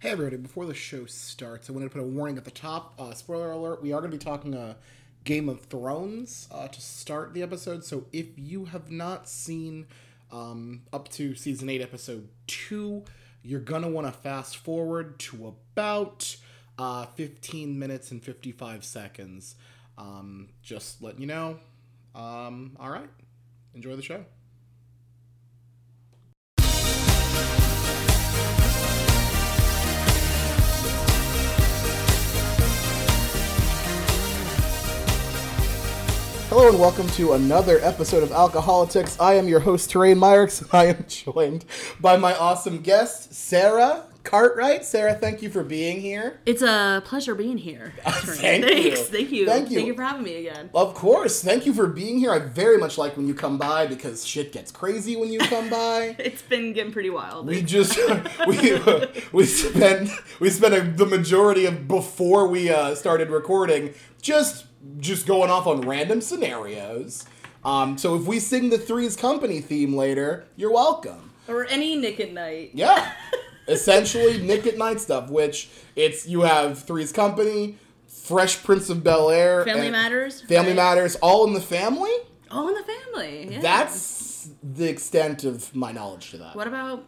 Hey everybody, before the show starts, I wanted to put a warning at the top. Uh, spoiler alert, we are going to be talking uh, Game of Thrones uh, to start the episode. So if you have not seen um, up to season 8, episode 2, you're going to want to fast forward to about uh, 15 minutes and 55 seconds. Um, just letting you know. Um, all right, enjoy the show. Hello and welcome to another episode of Alcoholics. I am your host, Terrain Myers, and I am joined by my awesome guest, Sarah Cartwright. Sarah, thank you for being here. It's a pleasure being here. Thank Thanks. you. Thank you. Thank you. Thank you for having me again. Of course, thank you for being here. I very much like when you come by because shit gets crazy when you come by. It's been getting pretty wild. We just we we spent we spent a, the majority of before we uh, started recording just just going off on random scenarios. Um, so if we sing the Three's Company theme later, you're welcome. or any Nick at Night. Yeah, essentially Nick at Night stuff. Which it's you have Three's Company, Fresh Prince of Bel Air, Family Matters. Family right? Matters, all in the family. All in the family. Yeah. That's the extent of my knowledge to that. What about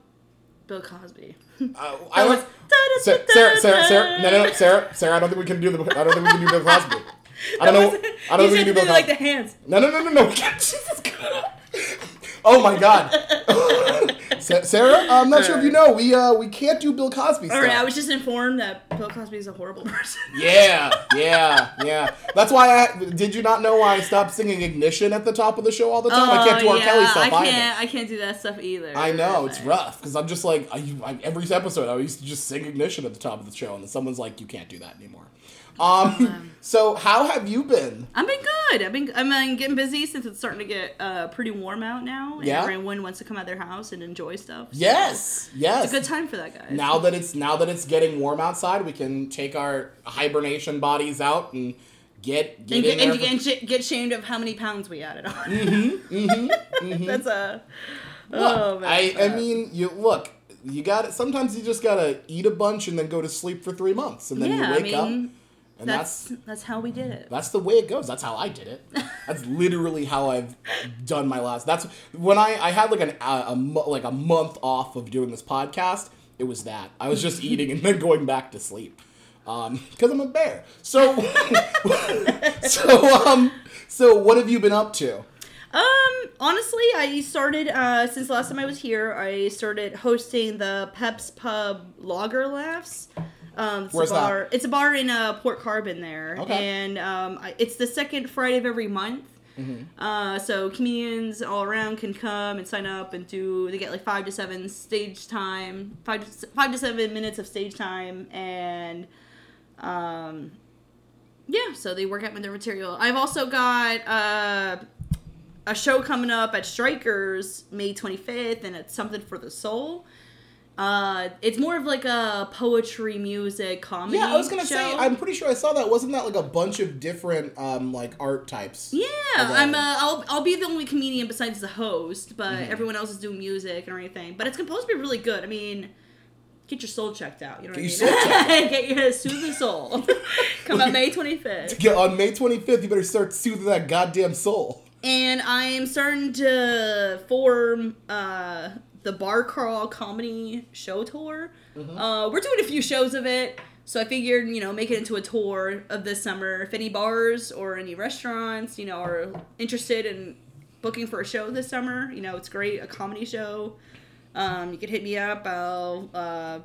Bill Cosby? Uh, I was-. Sarah, Sarah, Sarah, Sarah, no, no, no, Sarah, Sarah. I don't think we can do the. I don't think we can do Bill Cosby. I don't know. I don't think you we said can do like the hands. No, no, no, no, no. Jesus God. Oh my God. Sarah, I'm not sure if you know we uh we can't do Bill Cosby stuff. All right, I was just informed that Bill Cosby is a horrible person. Yeah, yeah, yeah. That's why I did. You not know why I stopped singing "Ignition" at the top of the show all the time? I can't do Oh, R. yeah, Kelly stuff I can't. I can't do that stuff either. I know it's rough because I'm just like I, I, every episode I used to just sing ignition at the top of the show and then someone's like you can't do that anymore. Um, so how have you been? I've been good. I've been I'm been getting busy since it's starting to get uh, pretty warm out now. And Yeah? everyone wants to come out of their house and enjoy stuff. so Yes, yes. It's a good time for that, guys. Now that it's now that it's getting warm outside, we can take our hibernation bodies out and get get and get, and, and sh- get shamed of how many pounds we added on. Mm-hmm, Mm-hmm. That's a. Look, oh man. I I mean you look. You got it. Sometimes you just gotta eat a bunch and then go to sleep for three months, and then yeah, you I wake mean, up, and that's that's that's how we did it. That's the way it goes. That's how I did it. That's literally how I've done my last. That's when I I had like an a, a mo- like a month off of doing this podcast. It was that I was just eating and then going back to sleep. Um, because I'm a bear. So, so um, so what have you been up to? Um, honestly, I started uh since the last time I was here. I started hosting the Peps Pub Logger Laughs. Um, it's Where's a that? bar. It's a bar in uh, Port Carbon there, Okay. and um, I, it's the second Friday of every month. Mm-hmm. Uh, so comedians all around can come and sign up and do. They get like five to seven stage time, five to, five to seven minutes of stage time, and um, yeah. So they work out with their material. I've also got uh, a show coming up at Strikers May 25th, and it's something for the soul. Uh, it's more of like a poetry, music, comedy. Yeah, I was gonna say. I'm pretty sure I saw that. Wasn't that like a bunch of different um like art types? Yeah, Okay. I'm. Uh, I'll I'll be the only comedian besides the host, but Mm-hmm. everyone else is doing music and everything. But it's supposed to be really good. I mean, get your soul checked out. You know what Get I your mean? soul get your soothe the soul. Come out May 25th, Yeah, on May 25th, you better start soothing that goddamn soul. and I'm starting to form uh the Bar Crawl comedy show tour. Mm-hmm. Uh, we're doing a few shows of it. So I figured, you know, make it into a tour of this summer. If any bars or any restaurants, you know, are interested in booking for a show this summer, you know, it's great, a comedy show. Um, you can hit me up. I'll uh,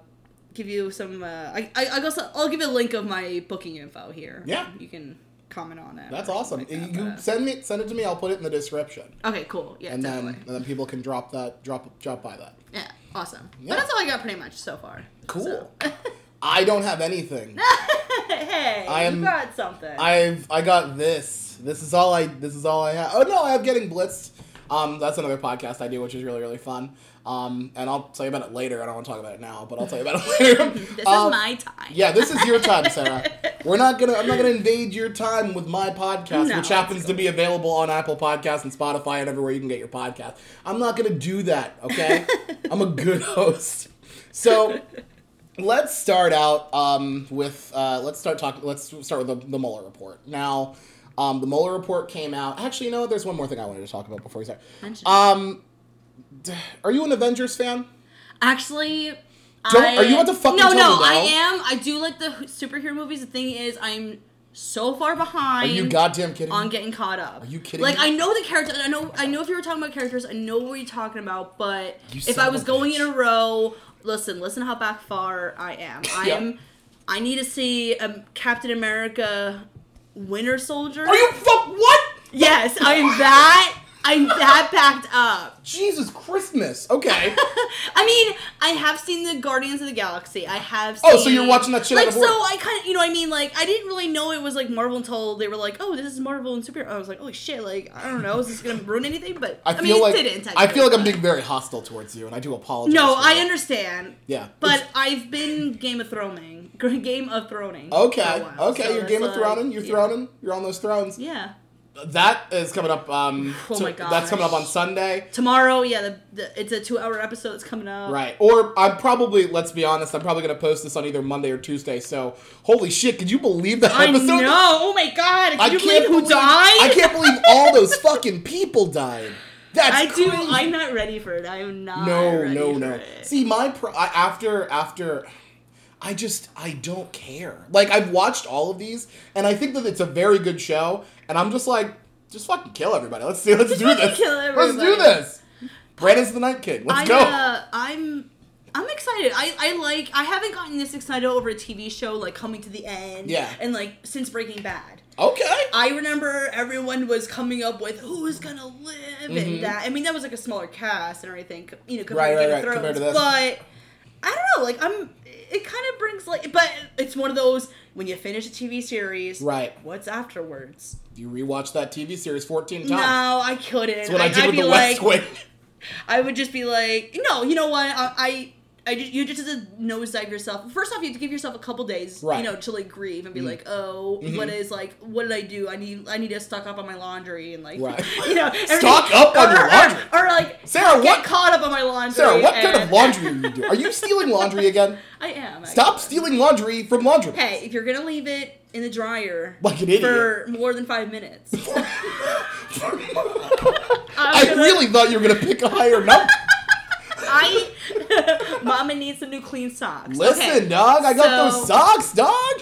give you some. Uh, I, I I guess I'll give you a link of my booking info here. Yeah. you can comment on it. That's awesome. like you that, send me send it to me. I'll put it in the description, Okay, cool. Yeah, and then and then people can drop that drop drop by that. Yeah, awesome. Yeah. But that's all I got pretty much so far. Cool. So. I don't have anything. hey, I am- you got something. I've I got this. This is all I this is all I have. Oh no, I have getting blitzed. Um, that's another podcast I do, which is really really fun. Um, and I'll tell you about it later. I don't want to talk about it now, but I'll tell you about it later. this Um, is my time. Yeah, this is your time, Sarah. We're not gonna. I'm not gonna invade your time with my podcast, No, which happens to be available on Apple Podcasts and Spotify and everywhere you can get your podcast. I'm not gonna do that. Okay, I'm a good host. So, let's start out um, with uh, let's start talking. Let's start with the, the Mueller report. Now, um, the Mueller report came out. Actually, you know what? There's one more thing I wanted to talk about before we start. Um, are you an Avengers fan? Actually, Don't- I, are you about to fucking No, no, me I am. I do like the superhero movies. The thing is, I'm so far behind. Are you goddamn kidding? on getting caught up. Are you kidding Like me? I know the characters. I know. I know if you were talking about characters, I know what you're talking about. But You if I was a going in a row, listen, listen how back far I am. I Yeah. am. I need to see um, Captain America, Winter Soldier. Are you fuck what? Yes, I'm that. I'm that packed up. Jesus Christmas. Okay. I mean, I have seen the Guardians of the Galaxy. I have. Oh, so you're watching that shit Like, so. I kind of, you know, I mean, like, I didn't really know it was like Marvel until they were like, "Oh, this is Marvel and superhero." I was like, "Holy shit!" Like, I don't know, is this gonna ruin anything? But I I, feel mean, like it didn't. I feel like I'm being very hostile towards you, and I do apologize. No, I that. understand. Yeah, But I've been Game of Throning, Game of Throning. okay, for a while, okay, so you're Game of Throning. You're yeah. throning. You're on those thrones. Yeah. That is coming up. Um, Oh my That's coming up on. Sunday. Tomorrow, yeah, the, the, it's a two-hour episode that's coming up. Right. Or I'm probably, let's be honest, I'm probably going to post this on either Monday or Tuesday. So, holy shit, could you believe that I episode? know. Oh my god! Can I you can't believe who died? I can't believe all those fucking people died. That's I do. I'm not ready for it. I am not. no, no, no. it. See, my pro- after after I just I don't care. Like I've watched all of these, and I think that it's a very good show. And I'm just like, just fucking kill everybody. Let's see. Let's do this. kill Let's do this. Brandon's the Night King. Let's I, go. Uh, I'm. I'm excited. I, I like. I haven't gotten this excited over a TV show like coming to the end. Yeah. And like since Breaking Bad. okay. I remember everyone was coming up with who is gonna live Mhm. and that. I mean, that was like a smaller cast and everything, you know, Right, compared right, to Game right, of Thrones. compared to this. But I don't know, like I'm. It kind of brings like, but it's one of those when you finish a TV series, Right. What's afterwards? You rewatched that TV series 14 times. No, I couldn't. That's what I, did I'd with be the like, West Wing. I would just be like, no, you know what? I, I, I just, you just have to nosedive yourself. First off, you have to give yourself a couple days, Right. you know, to like grieve and be Mm. like, oh, Mhm. what is like, what did I do? I need, I need to stock up on my laundry and like, Right. you know, Stock up on or, your or- laundry? or, like, Sarah, get what- caught up on my laundry. Sarah, what kind of laundry are you doing? Are you stealing laundry again? I am. Stop actually. stealing laundry from laundry. Hey, if you're gonna leave it in the dryer Like an idiot. for more than five minutes, I gonna- really thought you were gonna pick a higher number. I, Mama needs some new clean socks. Listen, Okay. dog, I got So- those socks, dog.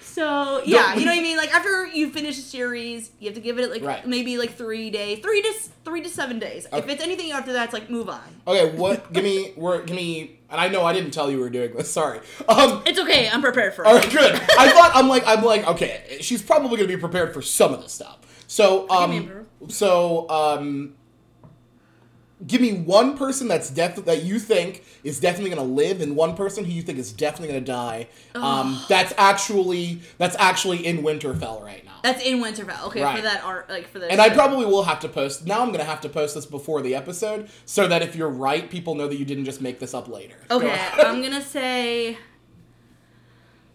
So yeah, you know what I mean. Like after you finish a series, you have to give it like Right. maybe like three days, three to three to seven days. If it's anything after that, it's like move on. Okay, what? give me, we're, give me, and I know I didn't tell you we were doing this. Sorry. Um, It's okay. I'm prepared for it. all right, good. I thought I'm like I'm like okay. She's probably gonna be prepared for some of this stuff. So um, so um, give me one person that's def- that you think is definitely gonna live, and one person who you think is definitely gonna die. Um, that's actually that's actually in Winterfell right now. That's in Winterfell. Okay, Right. for that art, like for the. And I probably will have to post. Now I'm gonna have to post this before the episode, so that if you're right, people know that you didn't just make this up later. Okay. I'm gonna say.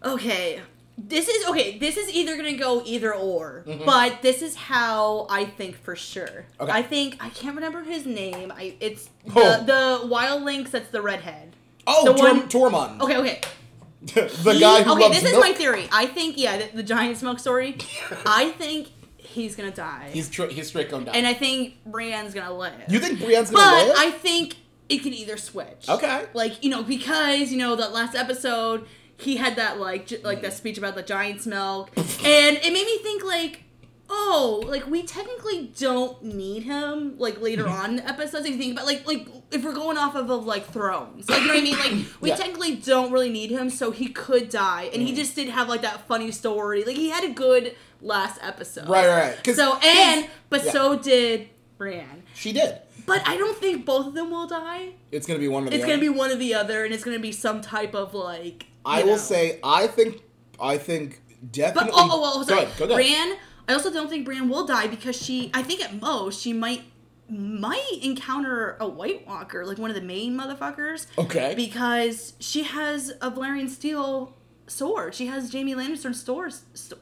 Okay, this is okay. This is either gonna go either or, but this is how I think for sure. Mm-hmm. Okay. I think I can't remember his name. I it's the, Oh. the Wildlings. That's the redhead. oh, the Tor- one- Tormund, Okay, okay. the He- guy who okay, loves this is my theory. I think yeah, the, the giant's milk story. I think he's gonna die, He's tr- he's straight going down. and I think Brienne's gonna live. you think Brienne's gonna live? But I think it can either switch. Okay. Like you know because you know that last episode he had that like j- like that mm. speech about the giant's milk, and it made me think like. Oh, like we technically don't need him like later mm-hmm. on in the episodes. If you think about like like if we're going off of, of like thrones, like you know what I mean. Like we Yeah. technically don't really need him, so he could die, and he mm. just did have like that funny story. Like he had a good last episode, right, right, right. 'Cause- So and but yeah. so did Brienne. she did. But I don't think both of them will die. It's gonna be one of the. It's gonna be one or the other, and it's gonna be some type of like. I you will know. say, I think, I think But definitely. oh, oh, oh Go sorry, ahead, go ahead. Brienne. I also don't think Bran will die because she. I think at most she might might encounter a White Walker, like one of the main motherfuckers, Okay. because she has a Valyrian steel sword. She has Jaime Lannister's sword,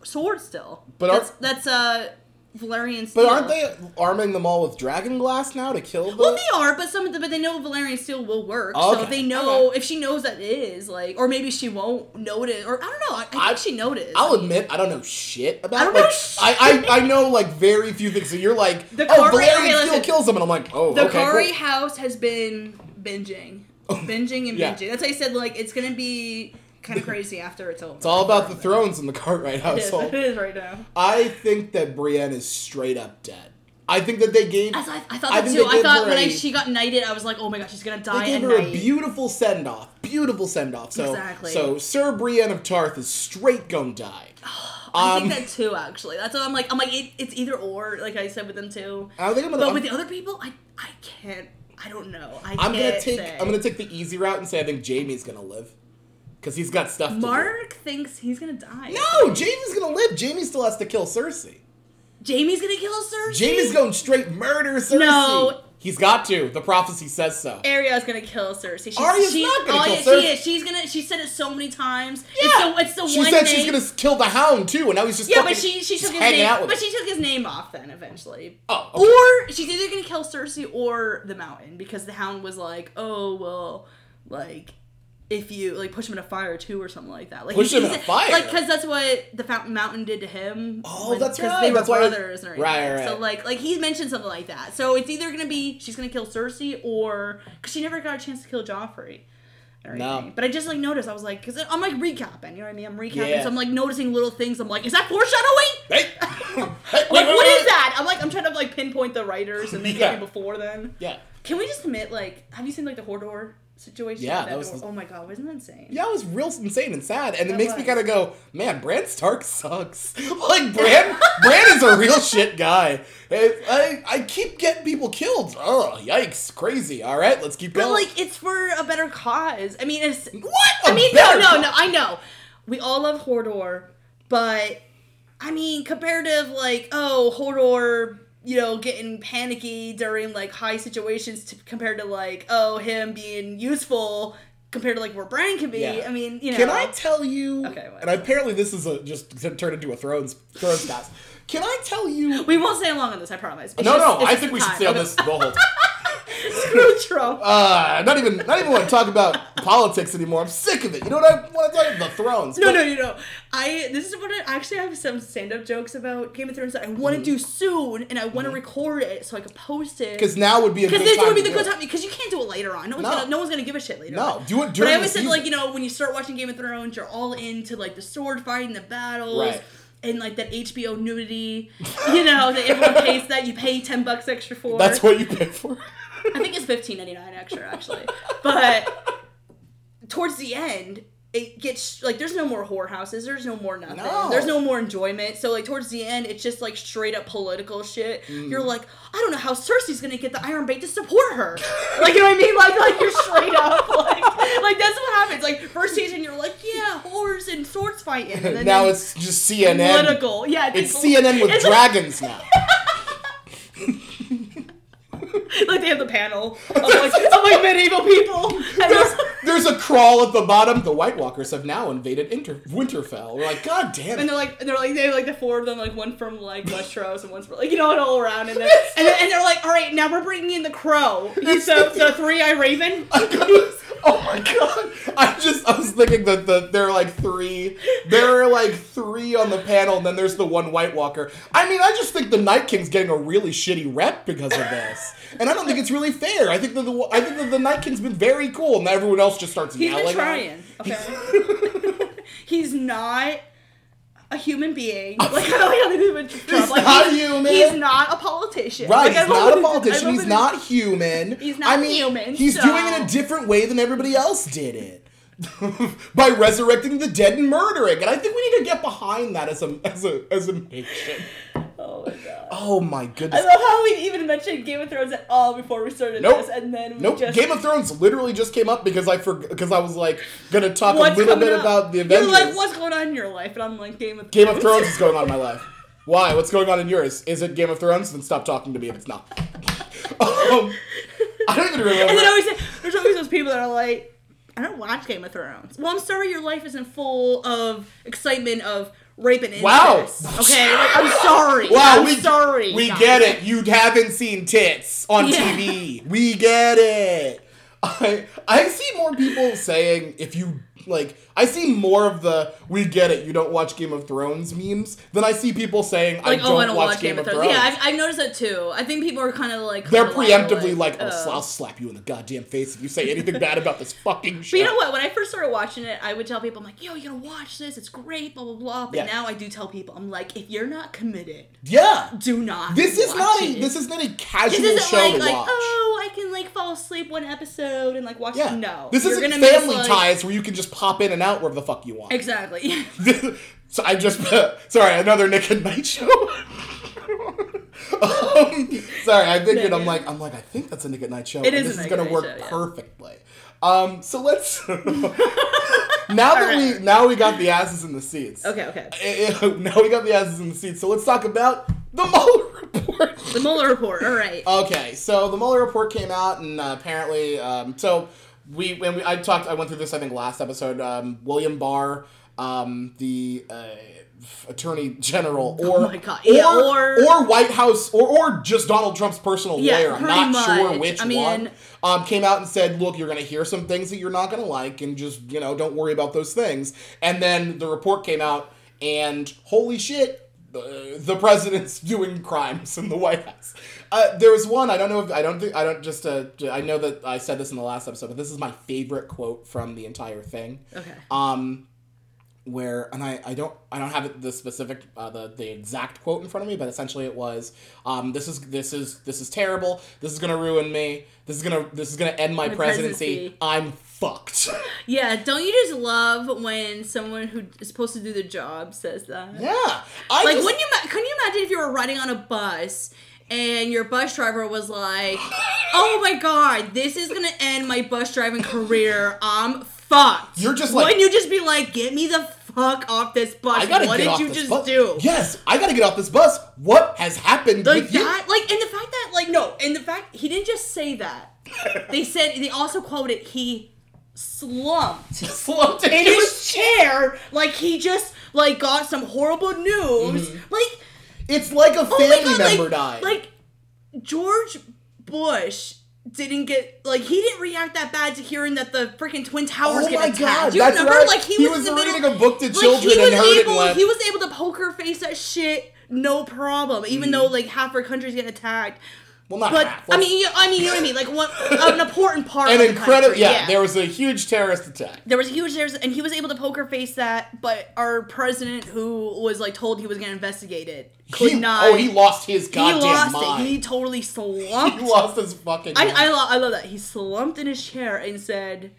sword still. But that's that's uh Valyrian steel. But aren't they arming them all with dragon glass now to kill them? Well, they are, but some of them, but they know Valyrian steel will work. So if they know, okay. if she knows that it is like, or maybe she won't notice, or I don't know. I, I think I- she noticed. I'll admit I don't know shit about. I don't like, know shit. I, I I know like very few things. So you're like, The oh, Kari- Valyrian okay, Steel listen. kills them, and I'm like, oh, the okay, Kari cool. house has been binging, binging and Yeah. binging. That's why I said like it's gonna be kind of crazy after it's over. It's all about the thrones in the Cartwright It is, household. it is right now. I think that Brienne is straight up dead. I think that they gave. I, thought- I thought that think too. I thought when I, a- she got knighted, I was like, oh my god, she's gonna die They gave her night. a beautiful send off. Beautiful send off. So, Exactly. so Sir Brienne of Tarth is straight gonna die. I Um, think that too, actually. That's what I'm like. I'm like, it, it's either or. Like I said with them too. I think I'm gonna. But I'm, with the other people, I I can't. I don't know. I I'm gonna take. say. I'm gonna take the easy route and say I think Jaime's gonna live, because he's got stuff. to do. Mark thinks he's gonna die. No, Jaime's gonna live. Jaime still has to kill Cersei. Jaime's gonna kill Cersei. Jaime's going straight murder Cersei. No. He's got to. The prophecy says so. Arya's gonna kill Cersei. She's, Arya's she's, not gonna oh, kill yeah, Cersei. She is. She's gonna. She said it so many times. Yeah. It's the. It's the she one said name. she's gonna kill the Hound too, and now he's just. Yeah, but she she took his name. But she took his name off then eventually. Oh, okay. Or she's either gonna kill Cersei or the Mountain because the Hound was like, oh well, like if you like push him in a fire too or something like that. Like Push him in a fire? like because that's what the Fountain Mountain did to him. Oh, that's because right, They were that's why- brothers and everything. Right, right, So like like he mentioned something like that. So it's either gonna be she's gonna kill Cersei or because she never got a chance to kill Joffrey. No. But I just like noticed. I was like, because I'm like recapping. You know what I mean? I'm recapping. Yeah. So I'm like noticing little things. I'm like, is that foreshadowing? Hey, hey Like, wait, wait, what wait. is that? I'm like, I'm trying to like pinpoint the writers and maybe Yeah. before then. Yeah, Can we just admit, like, have you seen like the Hodor situation? Yeah, With that was- door? Oh my god, wasn't that insane? yeah, it was real insane and sad, and it That makes me kind of go, man, Bran Stark sucks. like Bran, Bran is a real shit guy. It- I I keep getting people killed. Oh, yikes, crazy. All right, let's keep But going. like, it's for a better cause. I mean, it's. what? I A mean, no, no, no. I know. We all love Hodor, but I mean, comparative, like, oh, Hodor, you know, getting panicky during like high situations to, compared to like, oh, him being useful compared to like where Bran can be. Yeah. I mean, you know. Can I tell you? Okay, what? And apparently this is a, just turned into a Thrones Thrones cast. Can I tell you? we won't stay long on this. I promise. It's no, just- no. I think we should time. stay on this the whole. time. Screw Trump. Uh, not even not even want to talk about politics anymore. I'm sick of it. You know what I want to talk about? The Thrones. No, But- no, you know. I this is what I actually have some stand up jokes about Game of Thrones that I want to do soon, and I want to record it so I can post it. Because now would be a Because this would be the good time because you can't do it later on. No one's No. gonna no one's gonna give a shit later. No, on. do it But during I the always said season. like you know when you start watching Game of Thrones, you're all into like the sword fighting, the battles. Right. And like that HBO nudity, you know, that everyone pays that you pay ten bucks extra for. That's what you pay for. I think it's fifteen ninety nine extra actually. But towards the end, it gets like there's no more whorehouses, there's no more nothing. No. There's no more enjoyment. So like towards the end, it's just like straight up political shit. Mm. You're like, I don't know how Cersei's gonna get the Iron Bank to support her. like you know what I mean? Like like you're straight up like like that's what happens. Like first season, you're like, yeah, whores and swords fighting. And then now it's just CNN. political. Yeah, It's CNN with it's like- dragons now. Like they have the panel of like, of like medieval people. And there's a crawl at the bottom. The White Walkers have now invaded Inter- Winterfell. We're like, God damn it. And they're like, and they're like, they have like the four of them, like one from like Westeros and one's from like, you know, it all around. And then, and, then, and they're like, all right, now we're bringing in the crow. So the three eye raven. oh my god! I just I was thinking that the there are like three there are like three on the panel, and then there's the one White Walker. I mean, I just think the Night King's getting a really shitty rep because of this, and I don't think it's really fair. I think that the I think that the Night King's been very cool, and everyone else just starts He's yelling. him. trying. Okay. He's not a human being. Like I don't like how they do with Trump. He's like, not he's, human. He's not a politician. Right, Like, he's not a politician. He's not human. He's not I mean, human, He's so- doing it a different way than everybody else did it. By resurrecting the dead and murdering, and I think we need to get behind that as a as a as a nation. Oh my god. Oh my goodness. I love how we even mentioned Game of Thrones at all before we started Nope. this, and then we Nope. just Game of Thrones literally just came up because I forgot because I was like gonna talk what's a little bit up? about the You're like, what's going on in your life? And I'm like, Game of Game of Thrones is going on in my life. Why? What's going on in yours? Is it Game of Thrones? Then stop talking to me if it's not. um, I don't even remember. And then always there's always those people that are like, I don't watch Game of Thrones. Well, I'm sorry, your life isn't full of excitement of rape and incest. Wow. Okay, like, I'm sorry. Wow, I'm we, sorry. We guys. get it. You haven't seen tits on Yeah. TV. We get it. I I see more people saying if you like I see more of the we get it, you don't watch Game of Thrones memes than I see people saying I don't, oh, I don't watch, Game, of Thrones. Yeah, I've, I've noticed that too. I think people are kind of like. They're preemptively like, like, I'll, uh, I'll slap you in the goddamn face if you say anything bad about this fucking show. But you know what? When I first started watching it, I would tell people, I'm like, yo, you gotta watch this. It's great, blah, blah, blah. But Yeah. now I do tell people, I'm like, if you're not committed, Yeah. do not. This is watch not a it. this is not a casual This show like, to like, watch. oh, I can like fall asleep one episode and like watch yeah. it. No. This isn't family like- ties where you can just pop in and out wherever the fuck you want. Exactly. so I just sorry, another Nick and Night show. um, sorry, I think Nick I'm like I'm like I think that's a Nick at Night show. It is This a is gonna work show, yeah. perfectly. Um, so let's now that we now we got the asses in the seats. okay, okay. Eh, eh, Now we got the asses in the seats. So let's talk about the Mueller report. The Mueller report. All right. Okay, so the Mueller report came out, and uh, apparently, um, so we when we, I talked, I went through this I think last episode. Um, William Barr, um, the uh, Attorney General, or Oh God, yeah, or, or- or White House, or or just Donald Trump's personal Yeah, lawyer. I'm not sure which I mean- one. Um, came out and said, "Look, you're going to hear some things that you're not going to like, and just you know, don't worry about those things." And then the report came out, and holy shit, the president's doing crimes in the White House. Uh, there was one I don't know if I don't think I don't just uh, I know that I said this in the last episode, but this is my favorite quote from the entire thing. Okay. Um, where and I, I don't I don't have it the specific uh, the the exact quote in front of me, but essentially it was um, this is this is this is terrible. This is gonna ruin me. This is gonna this is gonna end my presidency. presidency. I'm fucked. Yeah, don't you just love when someone who is supposed to do the job says that? yeah, I Like, just, wouldn't you? Couldn't you imagine if you were riding on a bus and your bus driver was like, "Oh my god, this is gonna end my bus driving career. I'm fucked." You're just like- wouldn't you just be like, "Get me the fuck off this bus"? I gotta what get did off you this just bus. do? Yes, I gotta get off this bus. What has happened Like with you? like, and the fact that, like, no, and the fact he didn't just say that. they said they also quoted he slumped Slumped in his chair, like he just like got some horrible news, mm-hmm. like. It's like a Oh family God, member like, died. Like George Bush didn't get like he didn't react that bad to hearing that the freaking twin towers Oh get my attacked. God, you that's remember? right. Like he, He was, was reading middle, a book to like, children was and heard it able, went- He was able to poker face that shit, no problem. Even though mm. like half our country's getting attacked. Well, not But half. I mean, you, I mean, you know what I mean? Like one, an important part. an incredible. country, Yeah, there was a huge terrorist attack. there was a huge there's and he was able to poker face that but our president who was like told he was gonna investigate it could He- not oh, he lost his he goddamn lost mind. it he totally slumped He lost his fucking. I. I, lo- I love that he slumped in his chair and said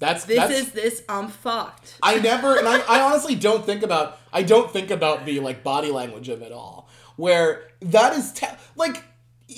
that's this that's, is this i'm fucked I never, and I, I honestly don't think about, I don't think about the like body language of it all. Where that is, te- like,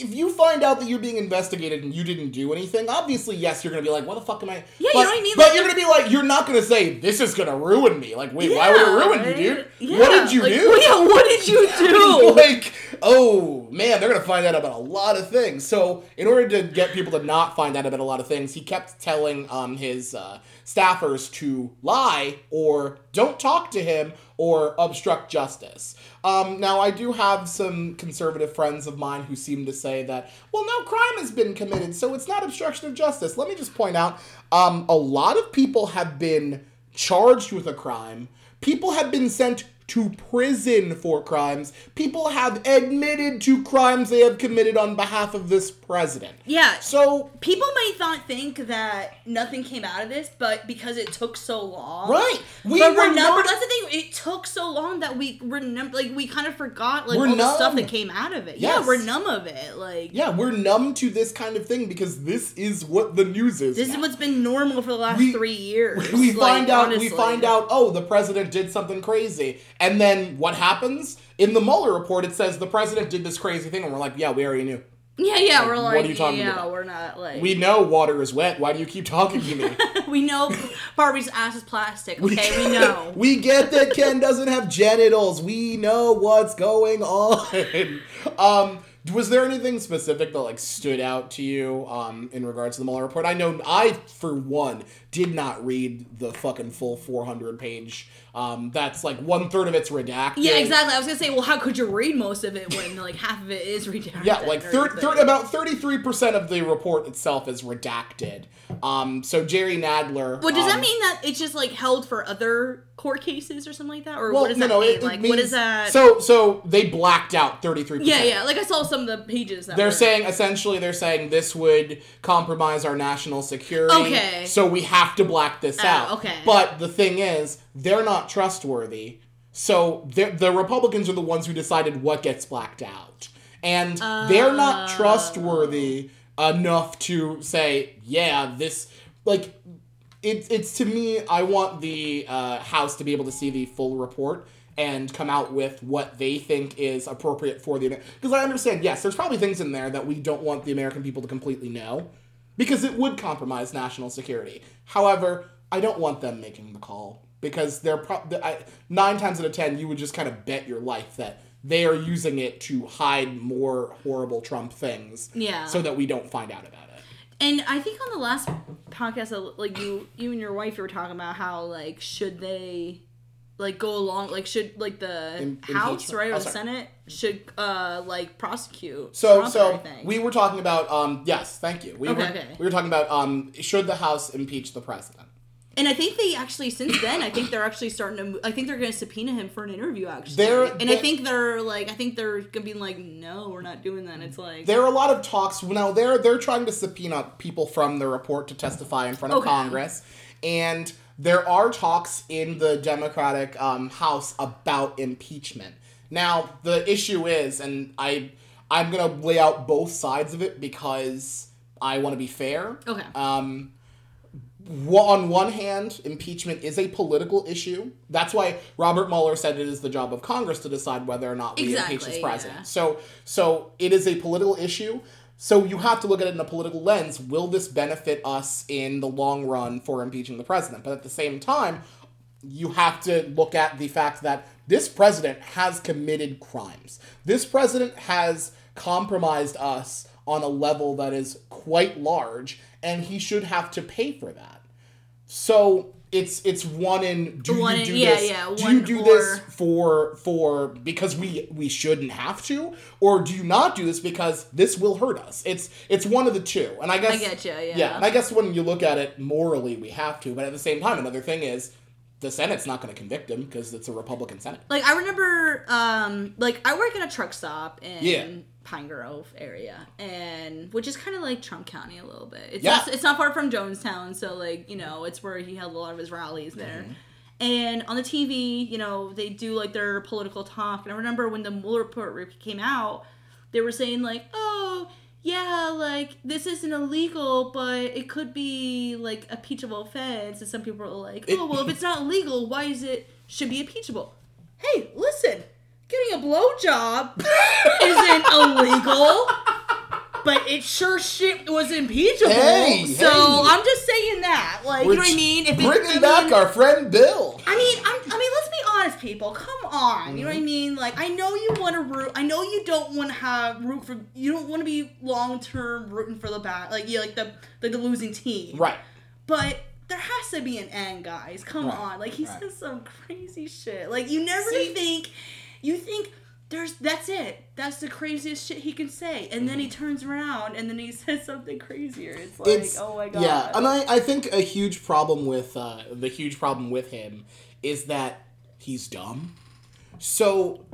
if you find out that you're being investigated and you didn't do anything, obviously, yes, you're gonna be like, what the fuck am I? Yeah, you but, know what I mean? But Like, you're gonna be like, you're not gonna say this is gonna ruin me. Like, wait, why would it ruin right? you, dude? Yeah, What did you like, do? well, yeah, what did you do like, oh man, they're gonna find out about a lot of things. So, in order to get people to not find out about a lot of things, he kept telling um, his uh, staffers to lie or don't talk to him or obstruct justice. Um, now, I do have some conservative friends of mine who seem to say that, well, no crime has been committed, so it's not obstruction of justice. Let me just point out, um, a lot of people have been charged with a crime. People have been sent to prison for crimes. People have admitted to crimes they have committed on behalf of this president. yeah So, people might not think that nothing came out of this but because it took so long right. We but were remember, not- that's the thing. It took so long that we remember, like we kind of forgot, like all the stuff that came out of it. Yes. Yeah, we're numb of it. Like Yeah, we're numb to this kind of thing because this is what the news is. this now. is what's been normal for the last We- three years. we like, find out we find out oh the president did something crazy and then what happens in the Mueller report it says the president did this crazy thing and we're like yeah we already knew Yeah, yeah, Like, we're like, what are you talking yeah, about? we're not like we know water is wet why do you keep talking to me we know Barbie's ass is plastic. Okay, we, know. we get that Ken doesn't have genitals. We know what's going on. Um, Was there anything specific that like stood out to you um, in regards to the Mueller report? I know I, for one, did not read the fucking full 400 page. Um, that's like one third of it's redacted. Yeah, exactly. I was gonna say, well, how could you read most of it when like half of it is redacted? Yeah, like thir- thir- about 33% of the report itself is redacted. Um, so Jerry Nadler. Well, does um, that mean that it's just like held for other court cases or something like that, or Well, what does no, that no, mean? it, it means, what is that? So, so they blacked out 33%. yeah, yeah. Like I saw some of the pages that They're were- saying essentially they're saying this would compromise our national security. Okay. So we have to black this Oh, out. okay. But the thing is, they're not trustworthy. So the Republicans are the ones who decided what gets blacked out. And they're not Oh. trustworthy enough to say, yeah, this like it's it's to me i want the uh, house to be able to see the full report and come out with what they think is appropriate for the because i understand yes there's probably things in there that we don't want the american people to completely know because it would compromise national security however i don't want them making the call because they're pro- I, nine times out of ten you would just kind of bet your life that they are using it to hide more horrible trump things Yeah. so that we don't find out about it And I think on the last podcast, uh, like you, you and your wife, you were talking about how like should they, like go along, like should like the Im- House right or Oh, the. Senate should uh like prosecute. So Trump so we were talking about um yes, thank you. We Okay, were okay. we were talking about um should the House impeach the president? and I think they actually since then I think they're actually starting to. I think they're going to subpoena him for an interview actually. They're- and I they're- think they're like I think they're going to be like no, we're not doing that. It's like There are a lot of talks now. They're they're trying to subpoena people from the report to testify in front of Okay. Congress, and there are talks in the Democratic um, House about impeachment. Now the issue is, and I I'm gonna lay out both sides of it because I want to be fair. okay. Um, on one hand, impeachment is a political issue. That's why Robert Mueller said it is the job of Congress to decide whether or not we impeach Exactly, this president. yeah. So, so it is a political issue. So you have to look at it in a political lens. Will this benefit us in the long run for impeaching the president? But at the same time, you have to look at the fact that this president has committed crimes. This president has compromised us on a level that is quite large, and he should have to pay for that. So it's it's one in do One you in- do yeah, this? yeah, do you do this for for because we we shouldn't have to, or do you not do this because this will hurt us? It's it's one of the two, and I guess I get you. Yeah. yeah, and I guess when you look at it morally, we have to. But at the same time, another thing is the Senate's not going to convict him because it's a Republican Senate. like I remember, um, like I work at a truck stop in Yeah. Pine Grove area, and which is kind of like Trump County a little bit. It's Yeah. not, it's not far from Jonestown, so like you know, it's where he held a lot of his rallies there. Mm-hmm. And on the TV, you know, they do like their political talk. And I remember when the Mueller report came out, they were saying like, "Oh, yeah, like this isn't illegal, but it could be like a impeachable offense." And some people are like, "Oh, well, if it's not illegal, why is it should be impeachable?" Hey, listen, getting a blowjob isn't illegal, but it sure shit was impeachable. Hey, so hey. I'm just saying that, like, you know what I mean? If it- bringing I back mean- our friend Bill. I mean, I'm, I mean, let's be honest, people. Come on, you know what I Mm-hmm. mean? Like, I know you want to root. I know you don't want to have root for. You don't want to be long term rooting for the bad, like you like the like the losing team. Right. But there has to be an end, guys. Come Right, on, like he right. says some crazy shit. Like you never See- think, you think. There's that's it. That's the craziest shit he can say, and then he turns around and then he says something crazier. It's like, Mm-hmm. it's oh my god. yeah, and I I think a huge problem with uh, the huge problem with him is that he's dumb. So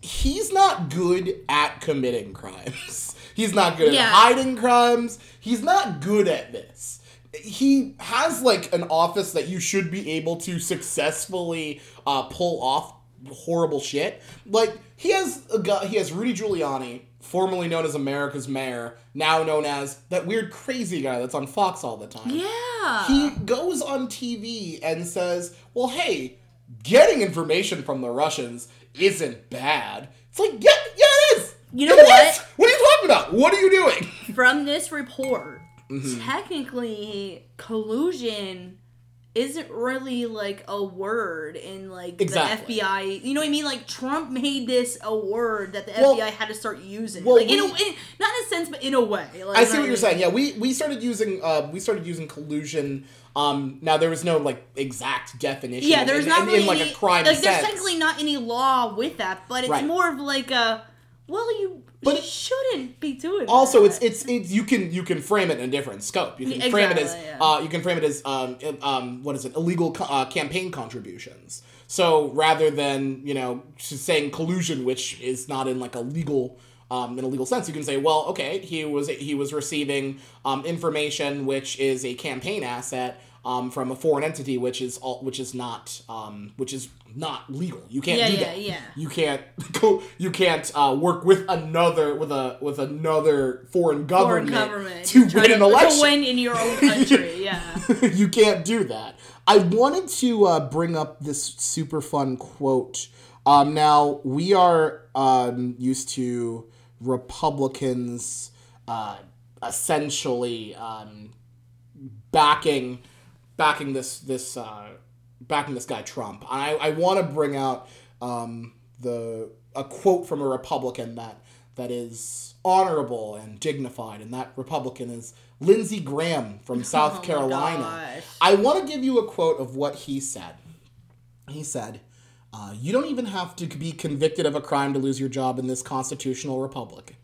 he's not good at committing crimes. He's not good Yeah. at hiding crimes. He's not good at this. He has like an office that you should be able to successfully uh, pull off horrible shit. Like he has a guy, he has Rudy Giuliani, formerly known as America's mayor, now known as that weird crazy guy that's on Fox all the time yeah. he goes on TV and says, "Well, hey, getting information from the Russians isn't bad." It's like, yeah, yeah, it is. You know It what? is. What are you talking about? What are you doing? from this report, Mm-hmm. technically collusion isn't really like a word in like Exactly. the FBI. You know what I mean? Like Trump made this a word that the Well- FBI had to start using. well, like in a we- in, not in a sense, but in a way. Like, I see what you're saying. Yeah, we we started using uh we started using collusion. Um, now there was no like exact definition. Yeah, there's in, not in, really in, like a crime like sense. there's technically not any law with that, but it's Right. more of like a well, you But it- shouldn't be doing. also that. it's it's it's you can you can frame it in a different scope you can Yeah, frame it as yeah. uh you can frame it as um um what is it illegal co- uh, campaign contributions so rather than you know saying collusion which is not in like a legal um, in a legal sense, you can say, well, okay, he was he was receiving um, information which is a campaign asset um, from a foreign entity, which is all which is not um, which is not legal. You can't Yeah, do yeah, that. yeah. You can't go. You can't uh, work with another with a with another foreign government, foreign government to win an election. to win in your own country. Yeah. you can't do that. I wanted to uh, bring up this super fun quote. Um, now we are um, used to Republicans uh, essentially um, backing backing this this uh, backing this guy Trump. I, I want to bring out um, the a quote from a Republican that that is honorable and dignified, and that Republican is Lindsey Graham from South Oh Carolina. I want to give you a quote of what he said. He said, uh, "You don't even have to be convicted of a crime to lose your job in this constitutional republic."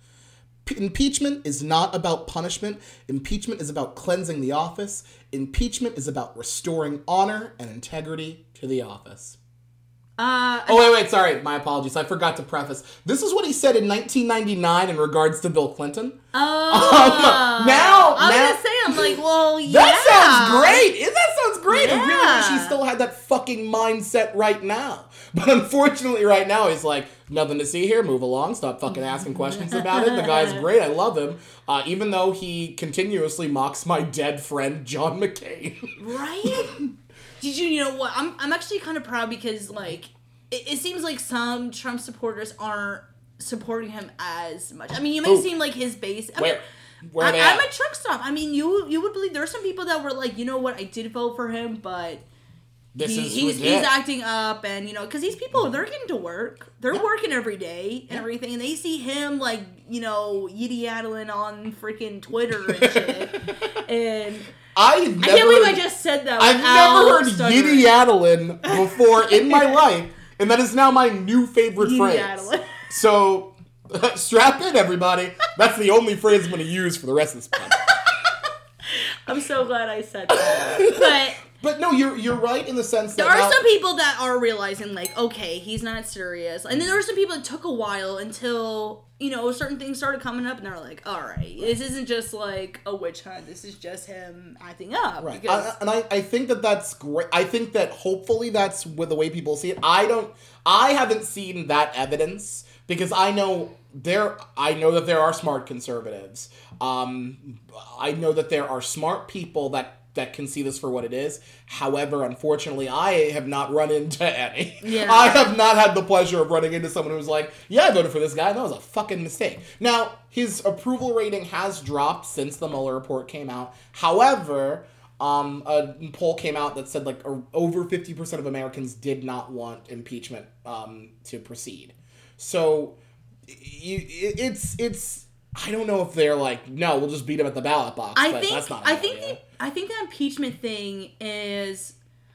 P- impeachment is not about punishment. Impeachment is about cleansing the office. Impeachment is about restoring honor and integrity to the office. Uh, Oh, wait, wait, sorry. My apologies. I forgot to preface. This is what he said in 1999 in regards to Bill Clinton. oh, now- I was now- gonna say, I'm like, well, yeah. That sounds great. Yeah, Great. I really wish he still had that fucking mindset right now. But unfortunately, right now, he's like, nothing to see here. Move along. Stop fucking asking questions about it. The guy's great. I love him. Uh, even though he continuously mocks my dead friend, John McCain. Right? Did you, you know what? I'm, I'm actually kind of proud because, like, it, it seems like some Trump supporters aren't supporting him as much. I mean, you may seem like his base. I Where? mean, Where I, I'm at? a truck stop. I mean, you you would believe there are some people that were like, you know what, I did vote for him, but This he, is he's he's acting up, and you know, because these people they're getting to work, they're Yeah. working every day and Yeah. everything, and they see him like you know yiddy yaddling on freaking Twitter and shit, and I've never, I can't believe I just said that. I've never heard. Yiddy Yaddlin before in my life, and that is now my new favorite phrase. Yiddy-yaddlin. So, strap in, everybody. That's the only phrase I'm going to use for the rest of this podcast. I'm so glad I said that. But But no, you're you're right in the sense that there are now- some people that are realizing, like, okay, he's not serious. And then there are some people that took a while until, you know, certain things started coming up and they're like, all right, this isn't just like a witch hunt. This is just him acting up. Right. Because, I, and I, I think that that's great. I think that hopefully that's with the way people see it. I don't. I haven't seen that evidence because I know there. I know that there are smart conservatives. Um, I know that there are smart people that that can see this for what it is. However, unfortunately, I have not run into any. Yeah. I have not had the pleasure of running into someone who's like, "Yeah, I voted for this guy. and That was a fucking mistake." Now, his approval rating has dropped since the Mueller report came out. However, um, a poll came out that said like over fifty percent of Americans did not want impeachment um, to proceed. So, you, it's it's. I don't know if they're like, no, we'll just beat him at the ballot box. I but think that's not. a I think the I think the impeachment thing is